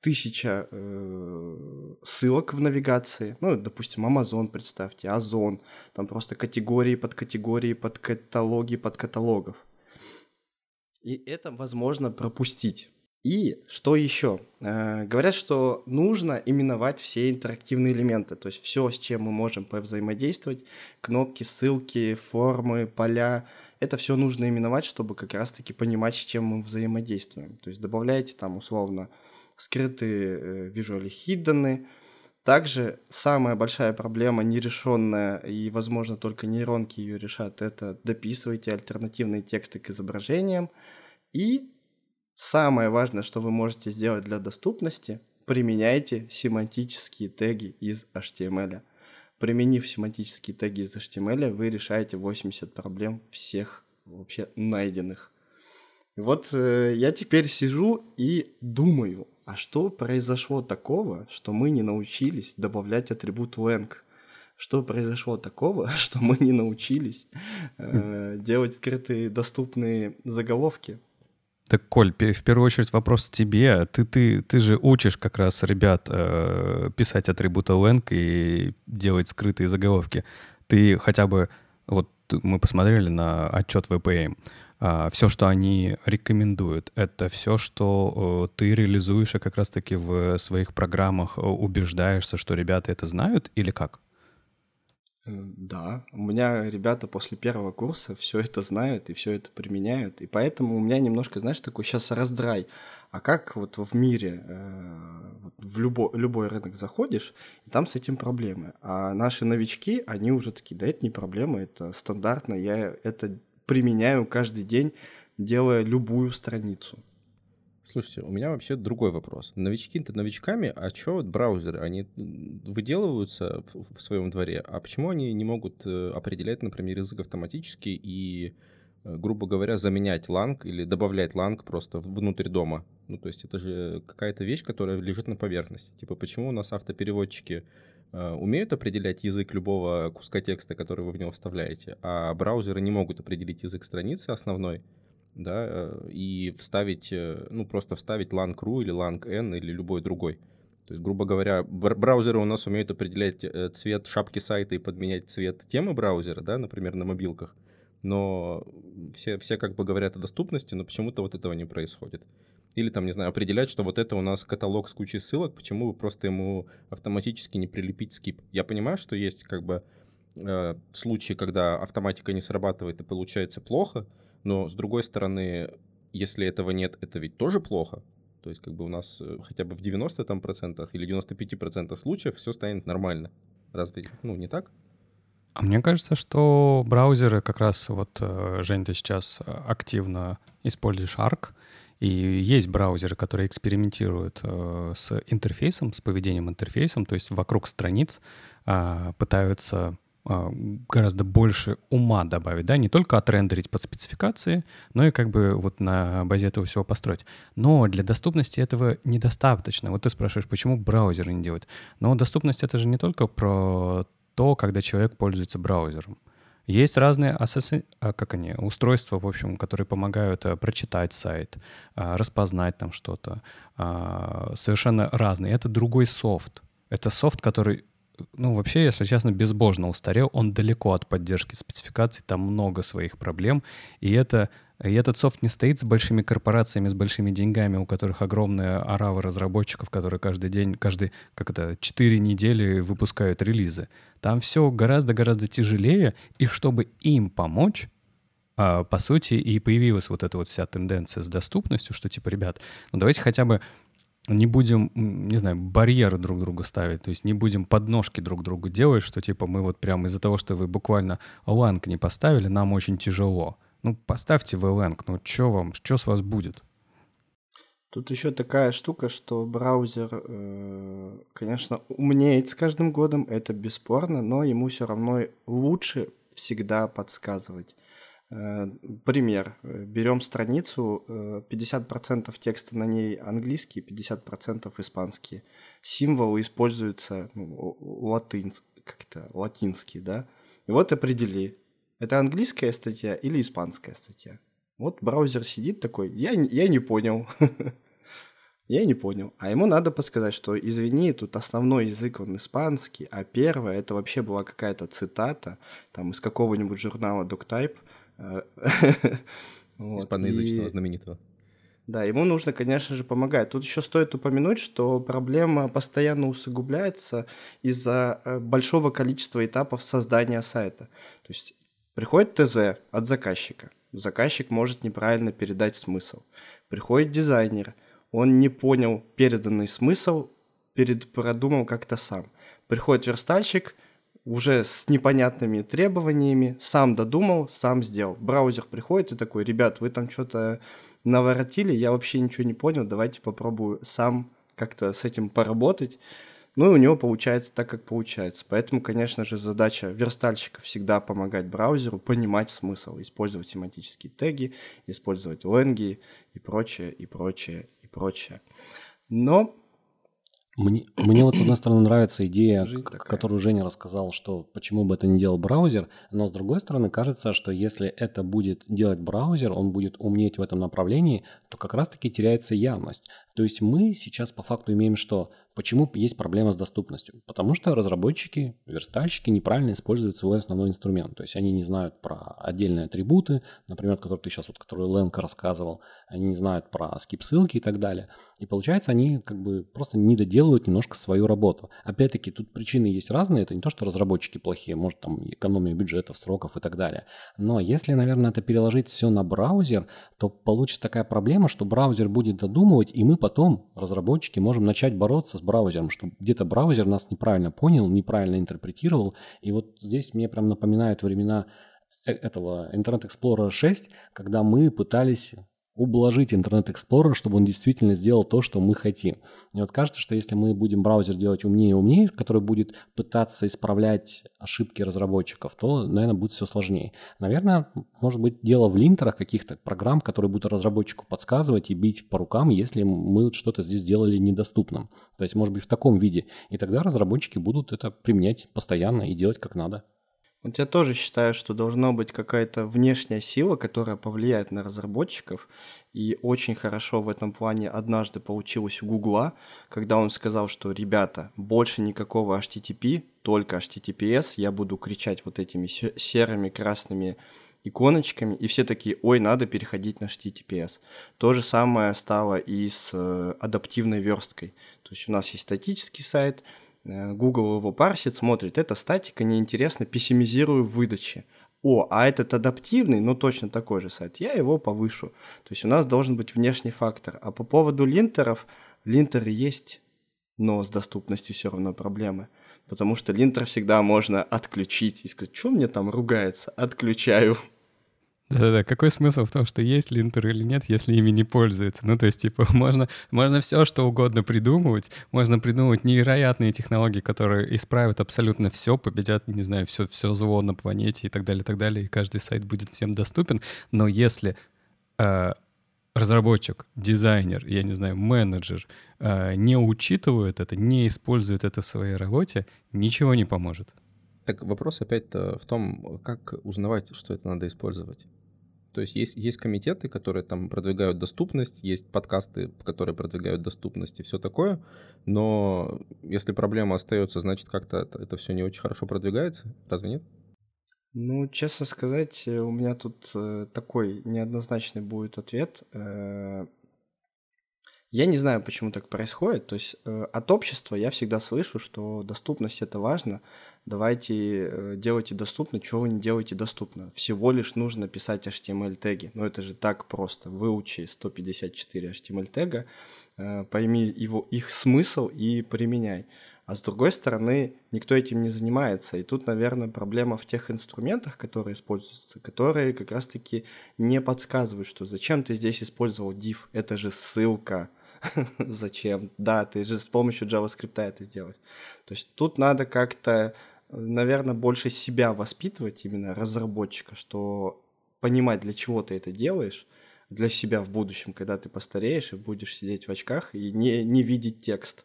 тысяча э, ссылок в навигации. Ну, допустим, Amazon, представьте, Озон. Там просто категории под категории, под каталоги, под каталогов. И это возможно пропустить. И что еще? Э, говорят, что нужно именовать все интерактивные элементы, то есть все, с чем мы можем повзаимодействовать, кнопки, ссылки, формы, поля, это все нужно именовать, чтобы как раз-таки понимать, с чем мы взаимодействуем. То есть добавляете там условно скрытые э, visual hidden. Также самая большая проблема, нерешенная, и, возможно, только нейронки ее решат, это дописывайте альтернативные тексты к изображениям. И Самое важное, что вы можете сделать для доступности, применяйте семантические теги из HTML. Применив семантические теги из HTML, вы решаете 80 проблем всех вообще найденных. И вот э, я теперь сижу и думаю, а что произошло такого, что мы не научились добавлять атрибут lang? Что произошло такого, [LAUGHS] что мы не научились э, делать скрытые доступные заголовки? Так, Коль, в первую очередь вопрос тебе. Ты, ты, ты же учишь как раз ребят э, писать атрибуты lang и делать скрытые заголовки. Ты хотя бы, вот мы посмотрели на отчет VPM, а, все, что они рекомендуют, это все, что э, ты реализуешь и как раз-таки в своих программах убеждаешься, что ребята это знают или как? Да, у меня ребята после первого курса все это знают и все это применяют, и поэтому у меня немножко, знаешь, такой сейчас раздрай. А как вот в мире, э, в любой, любой рынок заходишь, и там с этим проблемы. А наши новички, они уже такие, да это не проблема, это стандартно, я это применяю каждый день, делая любую страницу. Слушайте, у меня вообще другой вопрос. Новички-то новичками, а что вот браузеры, они выделываются в, в своем дворе, а почему они не могут э, определять, например, язык автоматически и, э, грубо говоря, заменять lang или добавлять lang просто внутрь DOM а? Ну, то есть это же какая-то вещь, которая лежит на поверхности. Типа, почему у нас автопереводчики э, умеют определять язык любого куска текста, который вы в него вставляете, а браузеры не могут определить язык страницы основной, да, э, и вставить, э, ну, просто вставить lang ru или lang en или любой другой. То есть, грубо говоря, браузеры у нас умеют определять э, цвет шапки сайта и подменять цвет темы браузера, да, например, на мобилках. Но все, все как бы говорят о доступности, но почему-то вот этого не происходит. Или там, не знаю, определять, что вот это у нас каталог с кучей ссылок, почему вы просто ему автоматически не прилепить скип. Я понимаю, что есть как бы э, случаи, когда автоматика не срабатывает и получается плохо, но, с другой стороны, если этого нет, это ведь тоже плохо. То есть как бы у нас э, хотя бы в 90 там, процентах или 95 процентах случаев все станет нормально. Разве, ну, не так? А мне кажется, что браузеры как раз вот, э, Жень, ты сейчас э, активно используешь Arc, и есть браузеры, которые экспериментируют с интерфейсом, с поведением интерфейсом, то есть вокруг страниц э, пытаются а, гораздо больше ума добавить, да, не только отрендерить под спецификации, но и как бы вот на базе этого всего построить. Но для доступности этого недостаточно. Вот ты спрашиваешь, почему браузеры не делают. Но доступность — это же не только про то, когда человек пользуется браузером. Есть разные асоси... А, как они, устройства, в общем, которые помогают э, прочитать сайт, а, распознать там что-то. Совершенно разные. Это другой софт. Это софт, который ну, вообще, если честно, безбожно устарел. Он далеко от поддержки спецификаций, там много своих проблем. И, это, и этот софт не стоит с большими корпорациями, с большими деньгами, у которых огромные оравы разработчиков, которые каждый день, каждый, как это, 4 недели выпускают релизы. Там все гораздо-гораздо тяжелее, и чтобы им помочь, а, по сути, и появилась вот эта вот вся тенденция с доступностью, что типа, ребят, ну давайте хотя бы не будем, не знаю, барьеры друг другу ставить, то есть не будем подножки друг другу делать, что типа мы вот прямо из-за того, что вы буквально lang не поставили, нам очень тяжело. Ну, поставьте вы lang, ну что вам, что с вас будет? Тут еще такая штука, что браузер, э, конечно, умнеет с каждым годом, это бесспорно, но ему все равно лучше всегда подсказывать. Э, пример. Берем страницу, 50% э, текста на ней английский, 50% испанский. Символы используются ну, латынь, как-то латинские, да? И вот определи, это английская статья или испанская статья. Вот браузер сидит такой, я, я не понял. [LAUGHS] Я не понял. А ему надо подсказать, что извини, тут основной язык он испанский, а первое это вообще была какая-то цитата там из какого-нибудь журнала DocType, [LAUGHS] Испаноязычного знаменитого. Да, ему нужно, конечно же, помогать. Тут еще стоит упомянуть, что проблема постоянно усугубляется из-за э, большого количества этапов создания сайта. То есть приходит ТЗ от заказчика. Заказчик может неправильно передать смысл. Приходит дизайнер, он не понял переданный смысл, перед продумал как-то сам. Приходит верстальщик, уже с непонятными требованиями, сам додумал, сам сделал. Браузер приходит и такой, ребят, вы там что-то наворотили, я вообще ничего не понял, давайте попробую сам как-то с этим поработать. Ну и у него получается так, как получается. Поэтому, конечно же, задача верстальщика всегда помогать браузеру понимать смысл, использовать семантические теги, использовать ленги и прочее, и прочее, и прочее. Но Мне, мне вот с одной стороны [CLEARS THROAT] нравится идея, которую Женя рассказал, что почему бы это не делал браузер, но с другой стороны кажется, что если это будет делать браузер, он будет умнеть в этом направлении, то как раз-таки теряется явность. То есть мы сейчас по факту имеем что? Почему есть проблема с доступностью? Потому что разработчики, верстальщики неправильно используют свой основной инструмент. То есть они не знают про отдельные атрибуты, например, которые ты сейчас, вот, которые Ленка рассказывал, они не знают про скип-ссылки и так далее. И получается, они как бы просто не доделывают немножко свою работу. Опять-таки, тут причины есть разные. Это не то, что разработчики плохие, может там экономия бюджетов, сроков и так далее. Но если, наверное, это переложить все на браузер, то получится такая проблема, что браузер будет додумывать, и мы потом, разработчики, можем начать бороться с браузером, что где-то браузер нас неправильно понял, неправильно интерпретировал. И вот здесь мне прям напоминают времена э, этого Internet Explorer 6, когда мы пытались ублажить Internet Explorer, чтобы он действительно сделал то, что мы хотим. И вот кажется, что если мы будем браузер делать умнее и умнее, который будет пытаться исправлять ошибки разработчиков, то, наверное, будет все сложнее. Наверное, может быть, дело в линтерах каких-то программ, которые будут разработчику подсказывать и бить по рукам, если мы что-то здесь сделали недоступным. То есть, может быть, в таком виде. И тогда разработчики будут это применять постоянно и делать как надо. Вот я тоже считаю, что должна быть какая-то внешняя сила, которая повлияет на разработчиков. И очень хорошо в этом плане однажды получилось у Гугла, когда он сказал, что ребята, больше никакого HTTP, только HTTPS, я буду кричать вот этими серыми красными иконочками, и все такие, ой, надо переходить на HTTPS. То же самое стало и с э, адаптивной версткой. То есть у нас есть статический сайт, Google его парсит, смотрит, это статика, неинтересно, пессимизирую в выдаче. О, а этот адаптивный, ну точно такой же сайт, я его повышу. То есть у нас должен быть внешний фактор. А по поводу линтеров, линтеры есть, но с доступностью все равно проблемы. Потому что линтер всегда можно отключить и сказать, что мне там ругается, отключаю. Да-да-да, какой смысл в том, что есть линтер или нет, если ими не пользуются? Ну, то есть, типа, [LAUGHS] можно, можно все, что угодно придумывать, можно придумывать невероятные технологии, которые исправят абсолютно все, победят, не знаю, все, все зло на планете и так далее, и так далее, и каждый сайт будет всем доступен. Но если э, разработчик, дизайнер, я не знаю, менеджер э, не учитывают это, не используют это в своей работе, ничего не поможет. Так вопрос опять-то в том, как узнавать, что это надо использовать. То есть есть, есть комитеты, которые там продвигают доступность, есть подкасты, которые продвигают доступность и все такое, но если проблема остается, значит как-то это, это все не очень хорошо продвигается, разве нет? Ну, честно сказать, у меня тут э, такой неоднозначный будет ответ. Э, я не знаю, почему так происходит. То есть э, от общества я всегда слышу, что доступность это важно. Давайте э, делайте доступно, чего вы не делаете доступно. Всего лишь нужно писать HTML теги. Но это же так просто. Выучи 154 HTML тега, э, пойми его, их смысл и применяй. А с другой стороны, никто этим не занимается. И тут, наверное, проблема в тех инструментах, которые используются, которые как раз-таки не подсказывают, что зачем ты здесь использовал div, это же ссылка. [LAUGHS] Зачем? Да, ты же с помощью JavaScript это сделаешь. То есть тут надо как-то, наверное, больше себя воспитывать, именно разработчика, что понимать, для чего ты это делаешь, для себя в будущем, когда ты постареешь и будешь сидеть в очках и не, не видеть текст.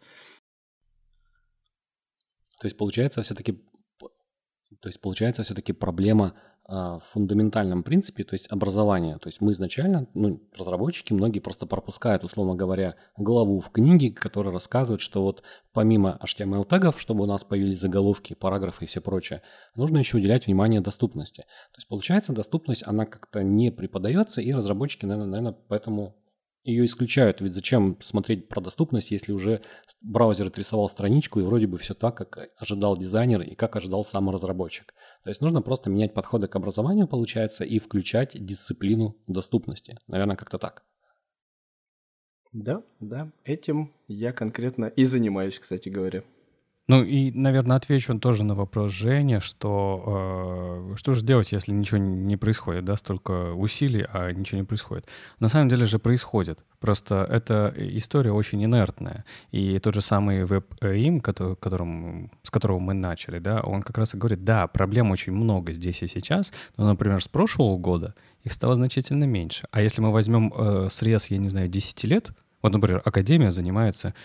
То есть получается все-таки, то есть получается все-таки проблема в фундаментальном принципе, то есть образование. То есть мы изначально, ну, разработчики, многие просто пропускают, условно говоря, главу в книге, которая рассказывает, что вот помимо HTML-тегов, чтобы у нас появились заголовки, параграфы и все прочее, нужно еще уделять внимание доступности. То есть получается, доступность, она как-то не преподается, и разработчики, наверное, наверное поэтому ее исключают. Ведь зачем смотреть про доступность, если уже браузер отрисовал страничку и вроде бы все так, как ожидал дизайнер и как ожидал сам разработчик. То есть нужно просто менять подходы к образованию, получается, и включать дисциплину доступности. Наверное, как-то так. Да, да, этим я конкретно и занимаюсь, кстати говоря. Ну и, наверное, отвечу тоже на вопрос Жени, что э, что же делать, если ничего не происходит, да, столько усилий, а ничего не происходит. На самом деле же происходит. Просто эта история очень инертная. И тот же самый WebAIM, который, которым, с которого мы начали, да, он как раз и говорит, да, проблем очень много здесь и сейчас, но, например, с прошлого года их стало значительно меньше. А если мы возьмем э, срез, я не знаю, 10 лет, вот, например, Академия занимается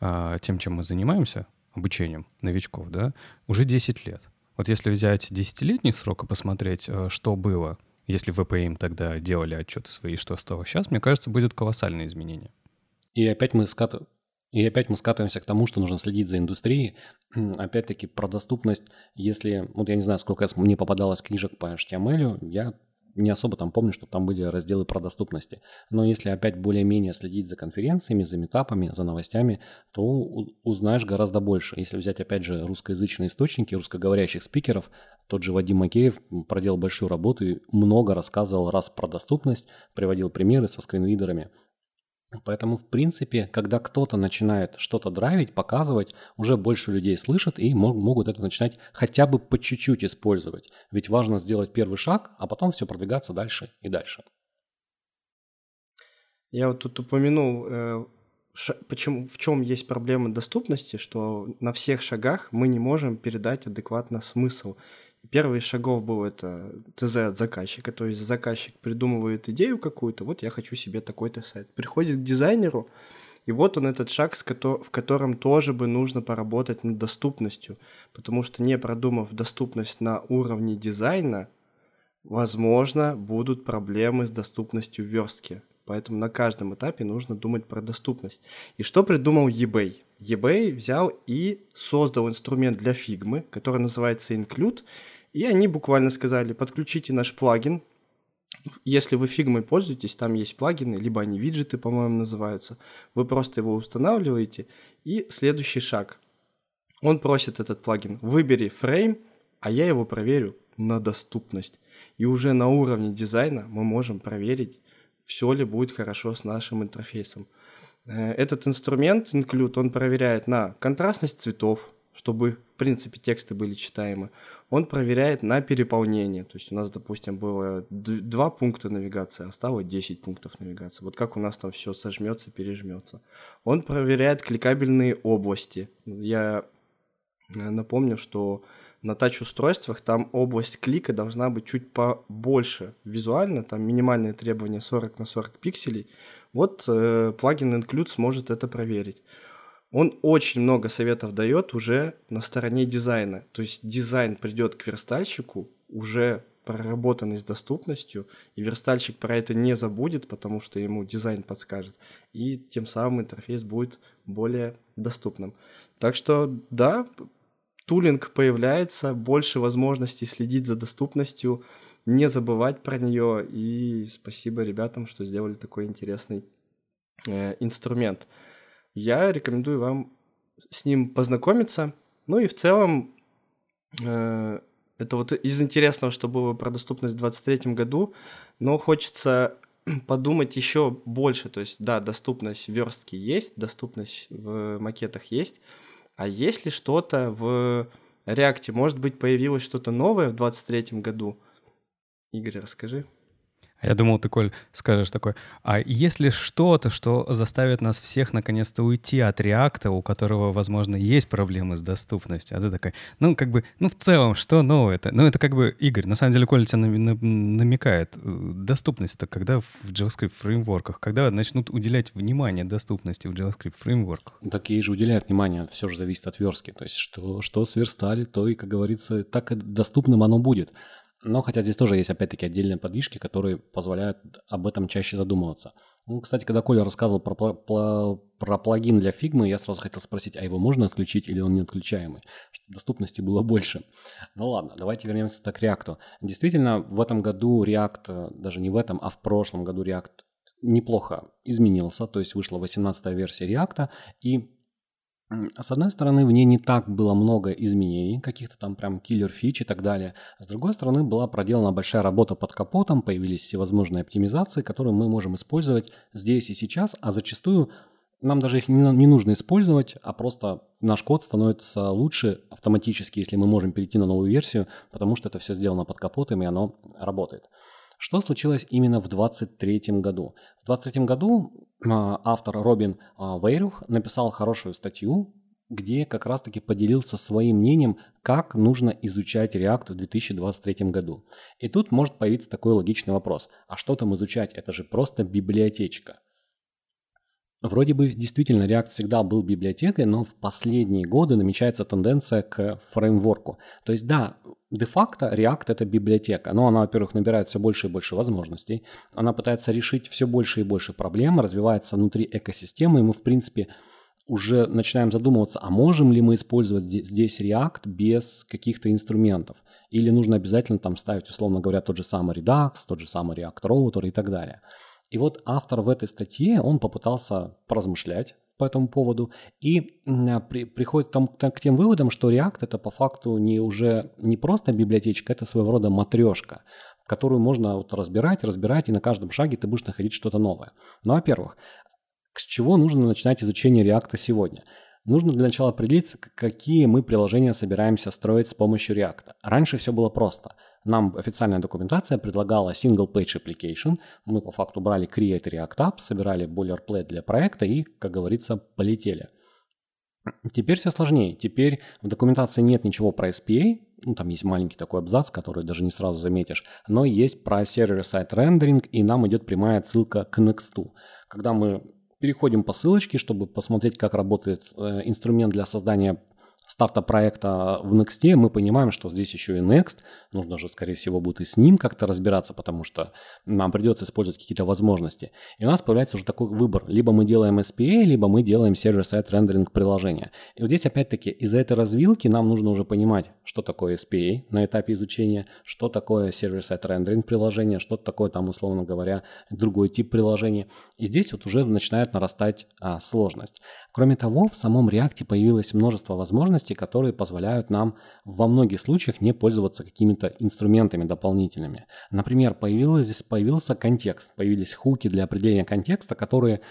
а, тем, чем мы занимаемся, обучением новичков, да, уже 10 лет. Вот если взять десятилетний срок и посмотреть, э, что было, если ВПМ тогда делали отчеты свои, что стало сейчас, мне кажется, будет колоссальное изменение. И опять мы скатываем и опять мы скатываемся к тому, что нужно следить за индустрией. [CLEARS THROAT] Опять-таки про доступность, если, вот я не знаю, сколько мне попадалось книжек по HTML, я не особо там помню, что там были разделы про доступности. Но если опять более-менее следить за конференциями, за метапами, за новостями, то узнаешь гораздо больше. Если взять опять же русскоязычные источники, русскоговорящих спикеров, тот же Вадим Макеев проделал большую работу и много рассказывал раз про доступность, приводил примеры со скринридерами. Поэтому, в принципе, когда кто-то начинает что-то драйвить, показывать, уже больше людей слышат и могут это начинать хотя бы по чуть-чуть использовать. Ведь важно сделать первый шаг, а потом все продвигаться дальше и дальше. Я вот тут упомянул, э, почему, в чем есть проблема доступности, что на всех шагах мы не можем передать адекватно смысл. Первый шагов был это ТЗ от заказчика, то есть заказчик придумывает идею какую-то, вот я хочу себе такой-то сайт. Приходит к дизайнеру, и вот он этот шаг, в котором тоже бы нужно поработать над доступностью, потому что не продумав доступность на уровне дизайна, возможно, будут проблемы с доступностью верстки. Поэтому на каждом этапе нужно думать про доступность. И что придумал eBay? eBay взял и создал инструмент для фигмы, который называется Include, и они буквально сказали, подключите наш плагин, если вы фигмой пользуетесь, там есть плагины, либо они виджеты, по-моему, называются. Вы просто его устанавливаете. И следующий шаг. Он просит этот плагин, выбери фрейм, а я его проверю на доступность. И уже на уровне дизайна мы можем проверить, все ли будет хорошо с нашим интерфейсом. Э, этот инструмент, Include, он проверяет на контрастность цветов, чтобы, в принципе, тексты были читаемы. Он проверяет на переполнение. То есть у нас, допустим, было два пункта навигации, а стало 10 пунктов навигации. Вот как у нас там все сожмется, пережмется. Он проверяет кликабельные области. Я э, напомню, что на тач-устройствах там область клика должна быть чуть побольше визуально, там минимальное требование 40 на 40 пикселей. Вот э, плагин Include сможет это проверить он очень много советов дает уже на стороне дизайна. То есть дизайн придет к верстальщику уже проработанный с доступностью, и верстальщик про это не забудет, потому что ему дизайн подскажет, и тем самым интерфейс будет более доступным. Так что да, тулинг появляется, больше возможностей следить за доступностью, не забывать про нее, и спасибо ребятам, что сделали такой интересный э, инструмент я рекомендую вам с ним познакомиться. Ну и в целом, э, это вот из интересного, что было про доступность в 2023 году, но хочется [CLEARS THROAT] подумать еще больше. То есть, да, доступность верстки есть, доступность в макетах есть, а есть ли что-то в React? Может быть, появилось что-то новое в 2023 году? Игорь, расскажи. Я думал, ты, Коль, скажешь такой, а если что-то, что заставит нас всех наконец-то уйти от реакта, у которого, возможно, есть проблемы с доступностью, а ты такой, ну, как бы, ну, в целом, что новое-то? Ну, это как бы, Игорь, на самом деле, Коля тебя намекает. Э, доступность-то когда в JavaScript фреймворках, когда начнут уделять внимание доступности в JavaScript фреймворках? Такие же уделяют внимание, все же зависит от верстки. То есть, что, что сверстали, то и, как говорится, так и доступным оно будет. Но хотя здесь тоже есть опять-таки отдельные подвижки, которые позволяют об этом чаще задумываться. Ну, кстати, когда Коля рассказывал про, про, про плагин для фигмы, я сразу хотел спросить, а его можно отключить или он не отключаемый? Чтобы доступности было больше. Ну ладно, давайте вернемся к React. Действительно, в этом году React, даже не в этом, а в прошлом году React неплохо изменился, то есть вышла 18 версия React, и с одной стороны, в ней не так было много изменений, каких-то там прям киллер-фич и так далее. С другой стороны, была проделана большая работа под капотом, появились всевозможные оптимизации, которые мы можем использовать здесь и сейчас, а зачастую нам даже их не, нужно использовать, а просто наш код становится лучше автоматически, если мы можем перейти на новую версию, потому что это все сделано под капотом и оно работает. Что случилось именно в 2023 году? В 2023 году а, автор Робин а, Вейрух написал хорошую статью, где как раз-таки поделился своим мнением, как нужно изучать React в 2023 году. И тут может появиться такой логичный вопрос. А что там изучать? Это же просто библиотечка. Вроде бы действительно React всегда был библиотекой, но в последние годы намечается тенденция к фреймворку. То есть да, де-факто React это библиотека, но она, во-первых, набирает все больше и больше возможностей, она пытается решить все больше и больше проблем, развивается внутри экосистемы, и мы, в принципе, уже начинаем задумываться, а можем ли мы использовать здесь React без каких-то инструментов? Или нужно обязательно там ставить, условно говоря, тот же самый Redux, тот же самый React Router и так далее. И вот автор в этой статье, он попытался поразмышлять по этому поводу и а, при, приходит там, к тем выводам, что React это по факту не уже не просто библиотечка, это своего рода матрешка, которую можно вот разбирать, разбирать, и на каждом шаге ты будешь находить что-то новое. Ну, во-первых, с чего нужно начинать изучение React сегодня? Нужно для начала определиться, какие мы приложения собираемся строить с помощью React. Раньше все было просто. Нам официальная документация предлагала single page application. Мы по факту брали create React App, собирали boilerplate для проекта и, как говорится, полетели. Теперь все сложнее. Теперь в документации нет ничего про SPA, ну, там есть маленький такой абзац, который даже не сразу заметишь, но есть про server-side rendering, и нам идет прямая ссылка к Next. Когда мы переходим по ссылочке, чтобы посмотреть, как работает э, инструмент для создания старта проекта в Next, мы понимаем, что здесь еще и Next. Нужно же, скорее всего, будет и с ним как-то разбираться, потому что нам придется использовать какие-то возможности. И у нас появляется уже такой выбор. Либо мы делаем SPA, либо мы делаем сервер-сайт рендеринг приложения. И вот здесь, опять-таки, из-за этой развилки нам нужно уже понимать, что такое SPA на этапе изучения, что такое сервер-сайт рендеринг приложения, что такое там, условно говоря, другой тип приложения. И здесь вот уже начинает нарастать а, сложность. Кроме того, в самом React появилось множество возможностей, которые позволяют нам во многих случаях не пользоваться какими-то инструментами дополнительными. Например, появилось, появился контекст, появились хуки для определения контекста, которые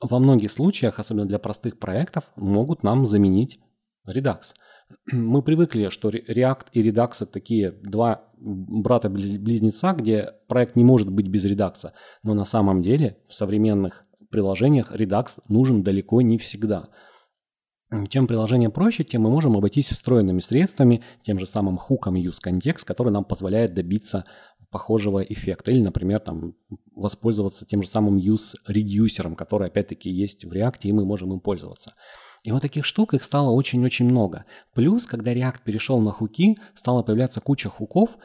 во многих случаях, особенно для простых проектов, могут нам заменить Redux. [CLEARS THROAT] Мы привыкли, что React и Redux это такие два брата-близнеца, где проект не может быть без Redux. Но на самом деле в современных приложениях Redux нужен далеко не всегда. Чем приложение проще, тем мы можем обойтись встроенными средствами, тем же самым хуком useContext, который нам позволяет добиться похожего эффекта. Или, например, там, воспользоваться тем же самым use-редюсером, который опять-таки есть в React, и мы можем им пользоваться. И вот таких штук их стало очень-очень много. Плюс, когда React перешел на хуки, стала появляться куча хуков,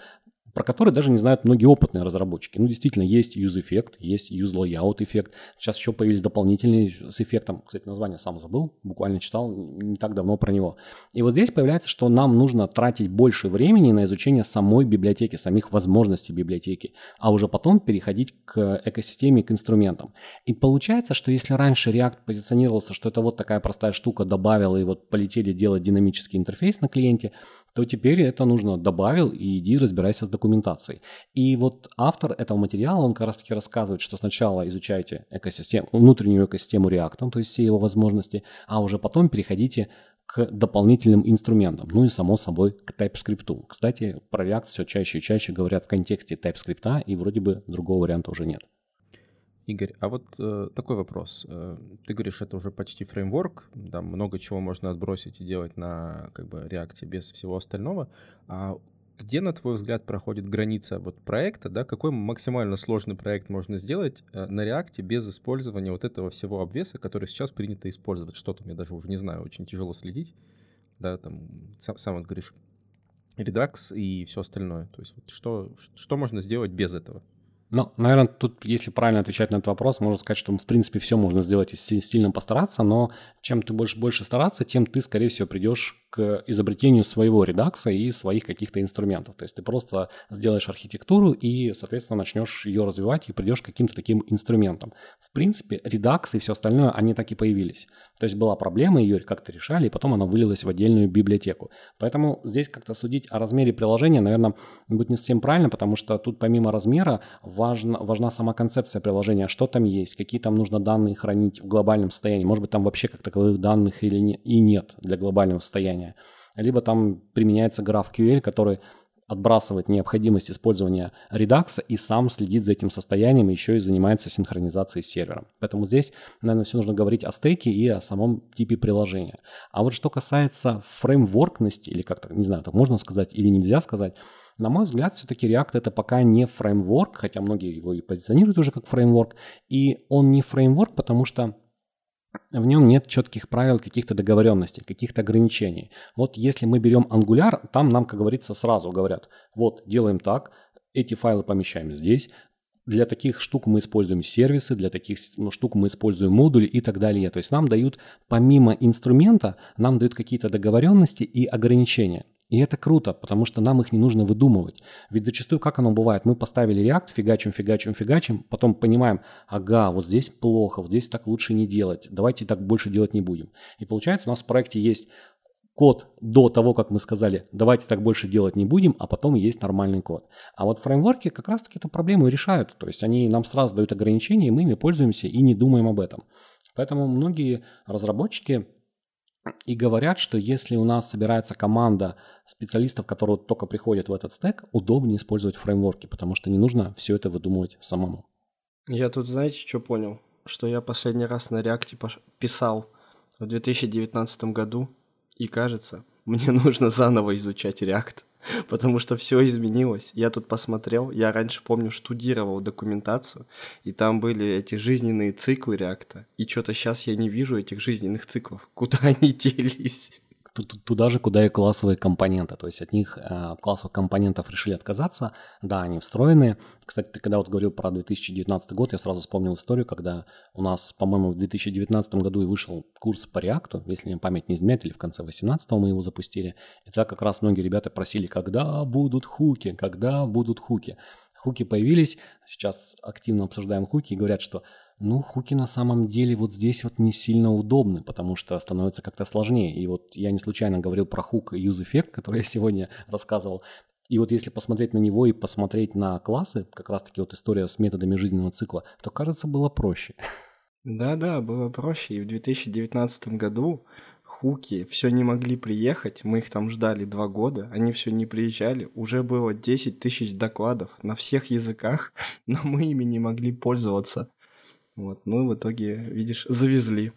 про который даже не знают многие опытные разработчики. Ну, действительно, есть use эффект, есть use layout эффект. Сейчас еще появились дополнительные с эффектом. Кстати, название сам забыл, буквально читал не так давно про него. И вот здесь появляется, что нам нужно тратить больше времени на изучение самой библиотеки, самих возможностей библиотеки, а уже потом переходить к экосистеме, к инструментам. И получается, что если раньше React позиционировался, что это вот такая простая штука, добавил и вот полетели делать динамический интерфейс на клиенте, то теперь это нужно добавил и иди разбирайся с документацией. И вот автор этого материала, он как раз таки рассказывает, что сначала изучайте экосистему, внутреннюю экосистему React, то есть все его возможности, а уже потом переходите к дополнительным инструментам, ну и само собой к TypeScript. Кстати, про React все чаще и чаще говорят в контексте TypeScript, и вроде бы другого варианта уже нет. Игорь, а вот э, такой вопрос. Э, ты говоришь, это уже почти фреймворк, там много чего можно отбросить и делать на как бы реакте без всего остального. А где, на твой взгляд, проходит граница вот проекта, да, какой максимально сложный проект можно сделать э, на реакте без использования вот этого всего обвеса, который сейчас принято использовать? Что-то мне даже уже не знаю, очень тяжело следить, да, там, сам, сам вот говоришь, Redux и все остальное. То есть вот что, что можно сделать без этого? Ну, наверное, тут, если правильно отвечать на этот вопрос, можно сказать, что, в принципе, все можно сделать, если сильно постараться, но чем ты будешь больше стараться, тем ты, скорее всего, придешь к изобретению своего редакса и своих каких-то инструментов. То есть ты просто сделаешь архитектуру и, соответственно, начнешь ее развивать и придешь к каким-то таким инструментам. В принципе, редакс и все остальное, они так и появились. То есть была проблема, ее как-то решали, и потом она вылилась в отдельную библиотеку. Поэтому здесь как-то судить о размере приложения, наверное, будет не совсем правильно, потому что тут помимо размера важна, важна сама концепция приложения, что там есть, какие там нужно данные хранить в глобальном состоянии. Может быть, там вообще как таковых данных или не, и нет для глобального состояния. Либо там применяется GraphQL, который отбрасывает необходимость использования Redux и сам следит за этим состоянием, еще и занимается синхронизацией с сервером. Поэтому здесь, наверное, все нужно говорить о стейке и о самом типе приложения. А вот что касается фреймворкности, или как-то, не знаю, так можно сказать или нельзя сказать, на мой взгляд, все-таки React это пока не фреймворк, хотя многие его и позиционируют уже как фреймворк, и он не фреймворк, потому что в нем нет четких правил, каких-то договоренностей, каких-то ограничений. Вот если мы берем Angular, там нам, как говорится, сразу говорят, вот делаем так, эти файлы помещаем здесь, для таких штук мы используем сервисы, для таких ну, штук мы используем модули и так далее. То есть нам дают, помимо инструмента, нам дают какие-то договоренности и ограничения. И это круто, потому что нам их не нужно выдумывать. Ведь зачастую как оно бывает? Мы поставили React, фигачим, фигачим, фигачим, потом понимаем, ага, вот здесь плохо, вот здесь так лучше не делать, давайте так больше делать не будем. И получается у нас в проекте есть код до того, как мы сказали, давайте так больше делать не будем, а потом есть нормальный код. А вот фреймворки как раз-таки эту проблему решают. То есть они нам сразу дают ограничения, и мы ими пользуемся и не думаем об этом. Поэтому многие разработчики и говорят, что если у нас собирается команда специалистов, которые только приходят в этот стек, удобнее использовать фреймворки, потому что не нужно все это выдумывать самому. Я тут, знаете, что понял? Что я последний раз на реакте писал в 2019 году, и кажется, [LAUGHS] мне нужно заново изучать React, [LAUGHS] потому что все изменилось. Я тут посмотрел, я раньше, помню, штудировал документацию, и там были эти жизненные циклы React, и что-то сейчас я не вижу этих жизненных циклов. [LAUGHS] Куда они [LAUGHS] делись? Туда же, куда и классовые компоненты. То есть от них, э, от классовых компонентов решили отказаться. Да, они встроены. Кстати, ты когда вот говорил про 2019 год, я сразу вспомнил историю, когда у нас, по-моему, в 2019 году и вышел курс по реакту, если мне память не изменяет, или в конце 2018 мы его запустили. И тогда как раз многие ребята просили, когда будут хуки, когда будут хуки. Хуки появились, сейчас активно обсуждаем хуки и говорят, что ну, хуки на самом деле вот здесь вот не сильно удобны, потому что становится как-то сложнее. И вот я не случайно говорил про хук и use [LAUGHS] effect, который я сегодня рассказывал. И вот если посмотреть на него и посмотреть на классы, как раз-таки вот история с методами жизненного цикла, то, кажется, было проще. [LAUGHS] Да-да, было проще. И в 2019 году хуки все не могли приехать, мы их там ждали два года, они все не приезжали, уже было 10 тысяч докладов на всех языках, [LAUGHS] но мы ими не могли пользоваться. Вот, ну, в итоге, видишь, завезли.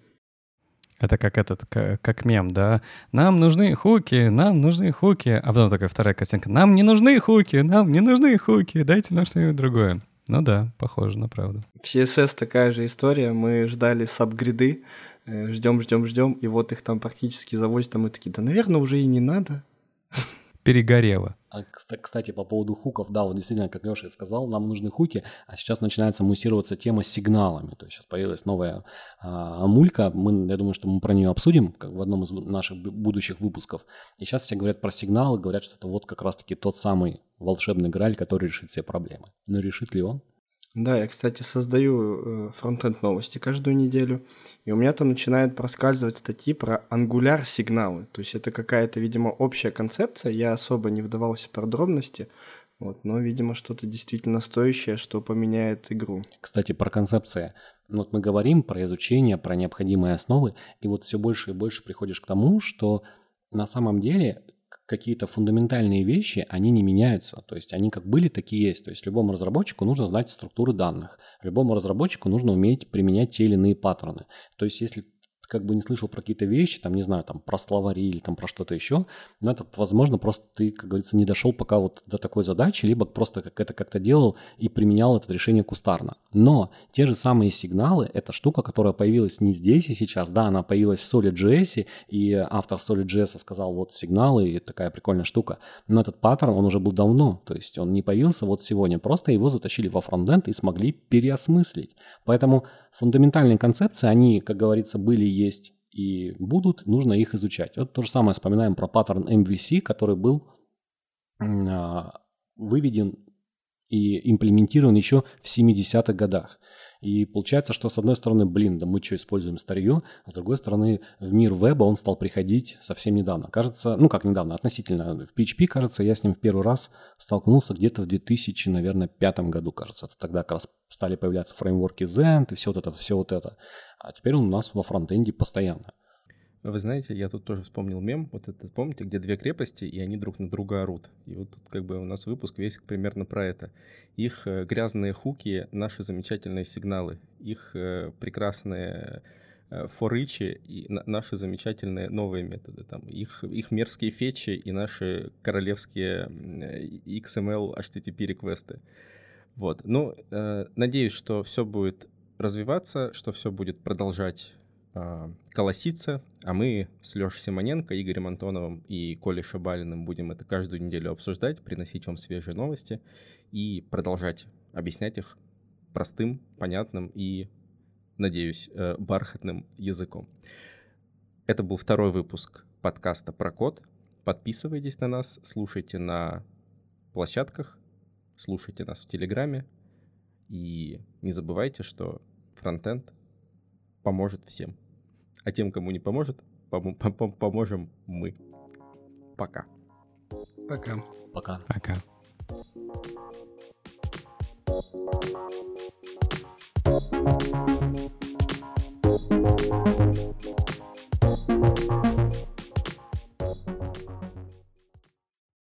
Это как этот, как, как мем, да? Нам нужны хуки, нам нужны хуки. А потом такая вторая картинка. Нам не нужны хуки, нам не нужны хуки, дайте нам что-нибудь другое. Ну да, похоже на правду. В CSS такая же история. Мы ждали сабгриды, ждем, ждем, ждем, и вот их там практически завозят, а мы такие, да, наверное, уже и не надо. [LAUGHS] Перегорело. А, кстати, по поводу хуков, да, вот действительно, как Леша сказал, нам нужны хуки, а сейчас начинается муссироваться тема с сигналами. То есть сейчас появилась новая а, мулька, мы, я думаю, что мы про нее обсудим как в одном из наших будущих выпусков. И сейчас все говорят про сигналы, говорят, что это вот как раз-таки тот самый волшебный граль, который решит все проблемы. Но решит ли он? Да, я, кстати, создаю э, фронтенд новости каждую неделю, и у меня там начинают проскальзывать статьи про Angular сигналы. То есть это какая-то, видимо, общая концепция, я особо не вдавался в подробности, вот, но, видимо, что-то действительно стоящее, что поменяет игру. Кстати, про концепции. Вот мы говорим про изучение, про необходимые основы, и вот все больше и больше приходишь к тому, что на самом деле какие-то фундаментальные вещи, они не меняются. То есть они как были, такие есть. То есть любому разработчику нужно знать структуры данных. Любому разработчику нужно уметь применять те или иные паттерны. То есть если как бы не слышал про какие-то вещи, там, не знаю, там, про словари или там про что-то еще, но это, возможно, просто ты, как говорится, не дошел пока вот до такой задачи, либо просто как это как-то делал и применял это решение кустарно. Но те же самые сигналы, это штука, которая появилась не здесь и сейчас, да, она появилась в SolidJS, и автор SolidJS сказал, вот сигналы, и такая прикольная штука, но этот паттерн, он уже был давно, то есть он не появился вот сегодня, просто его затащили во фронтенд и смогли переосмыслить. Поэтому фундаментальные концепции, они, как говорится, были, есть и будут, нужно их изучать. Вот то же самое вспоминаем про паттерн MVC, который был а, выведен и имплементирован еще в 70-х годах. И получается, что с одной стороны, блин, да мы что, используем старье, а с другой стороны, в мир веба он стал приходить совсем недавно. Кажется, ну как недавно, относительно в PHP, кажется, я с ним в первый раз столкнулся где-то в 2000, наверное, пятом году, кажется. Это тогда как раз стали появляться фреймворки Zend и все вот это, все вот это. А теперь он у нас во фронтенде постоянно. Вы знаете, я тут тоже вспомнил мем, вот это, помните, где две крепости, и они друг на друга орут. И вот тут как бы у нас выпуск весь примерно про это. Их э, грязные хуки — наши замечательные сигналы. Их э, прекрасные э, форычи и наши замечательные новые методы. Там, их, их мерзкие фетчи и наши королевские XML HTTP реквесты. Вот. Ну, надеюсь, что все будет развиваться, что все будет продолжать э, колоситься, а мы с Лешей Симоненко, Игорем Антоновым и Колей Шабалиным будем это каждую неделю обсуждать, приносить вам свежие новости и продолжать объяснять их простым, понятным и, надеюсь, э, бархатным языком. Это был второй выпуск подкаста про код. Подписывайтесь на нас, слушайте на площадках, слушайте нас в Телеграме. И не забывайте, что фронтенд поможет всем. А тем, кому не поможет, пом- пом- поможем мы. Пока. Пока. Пока. Пока.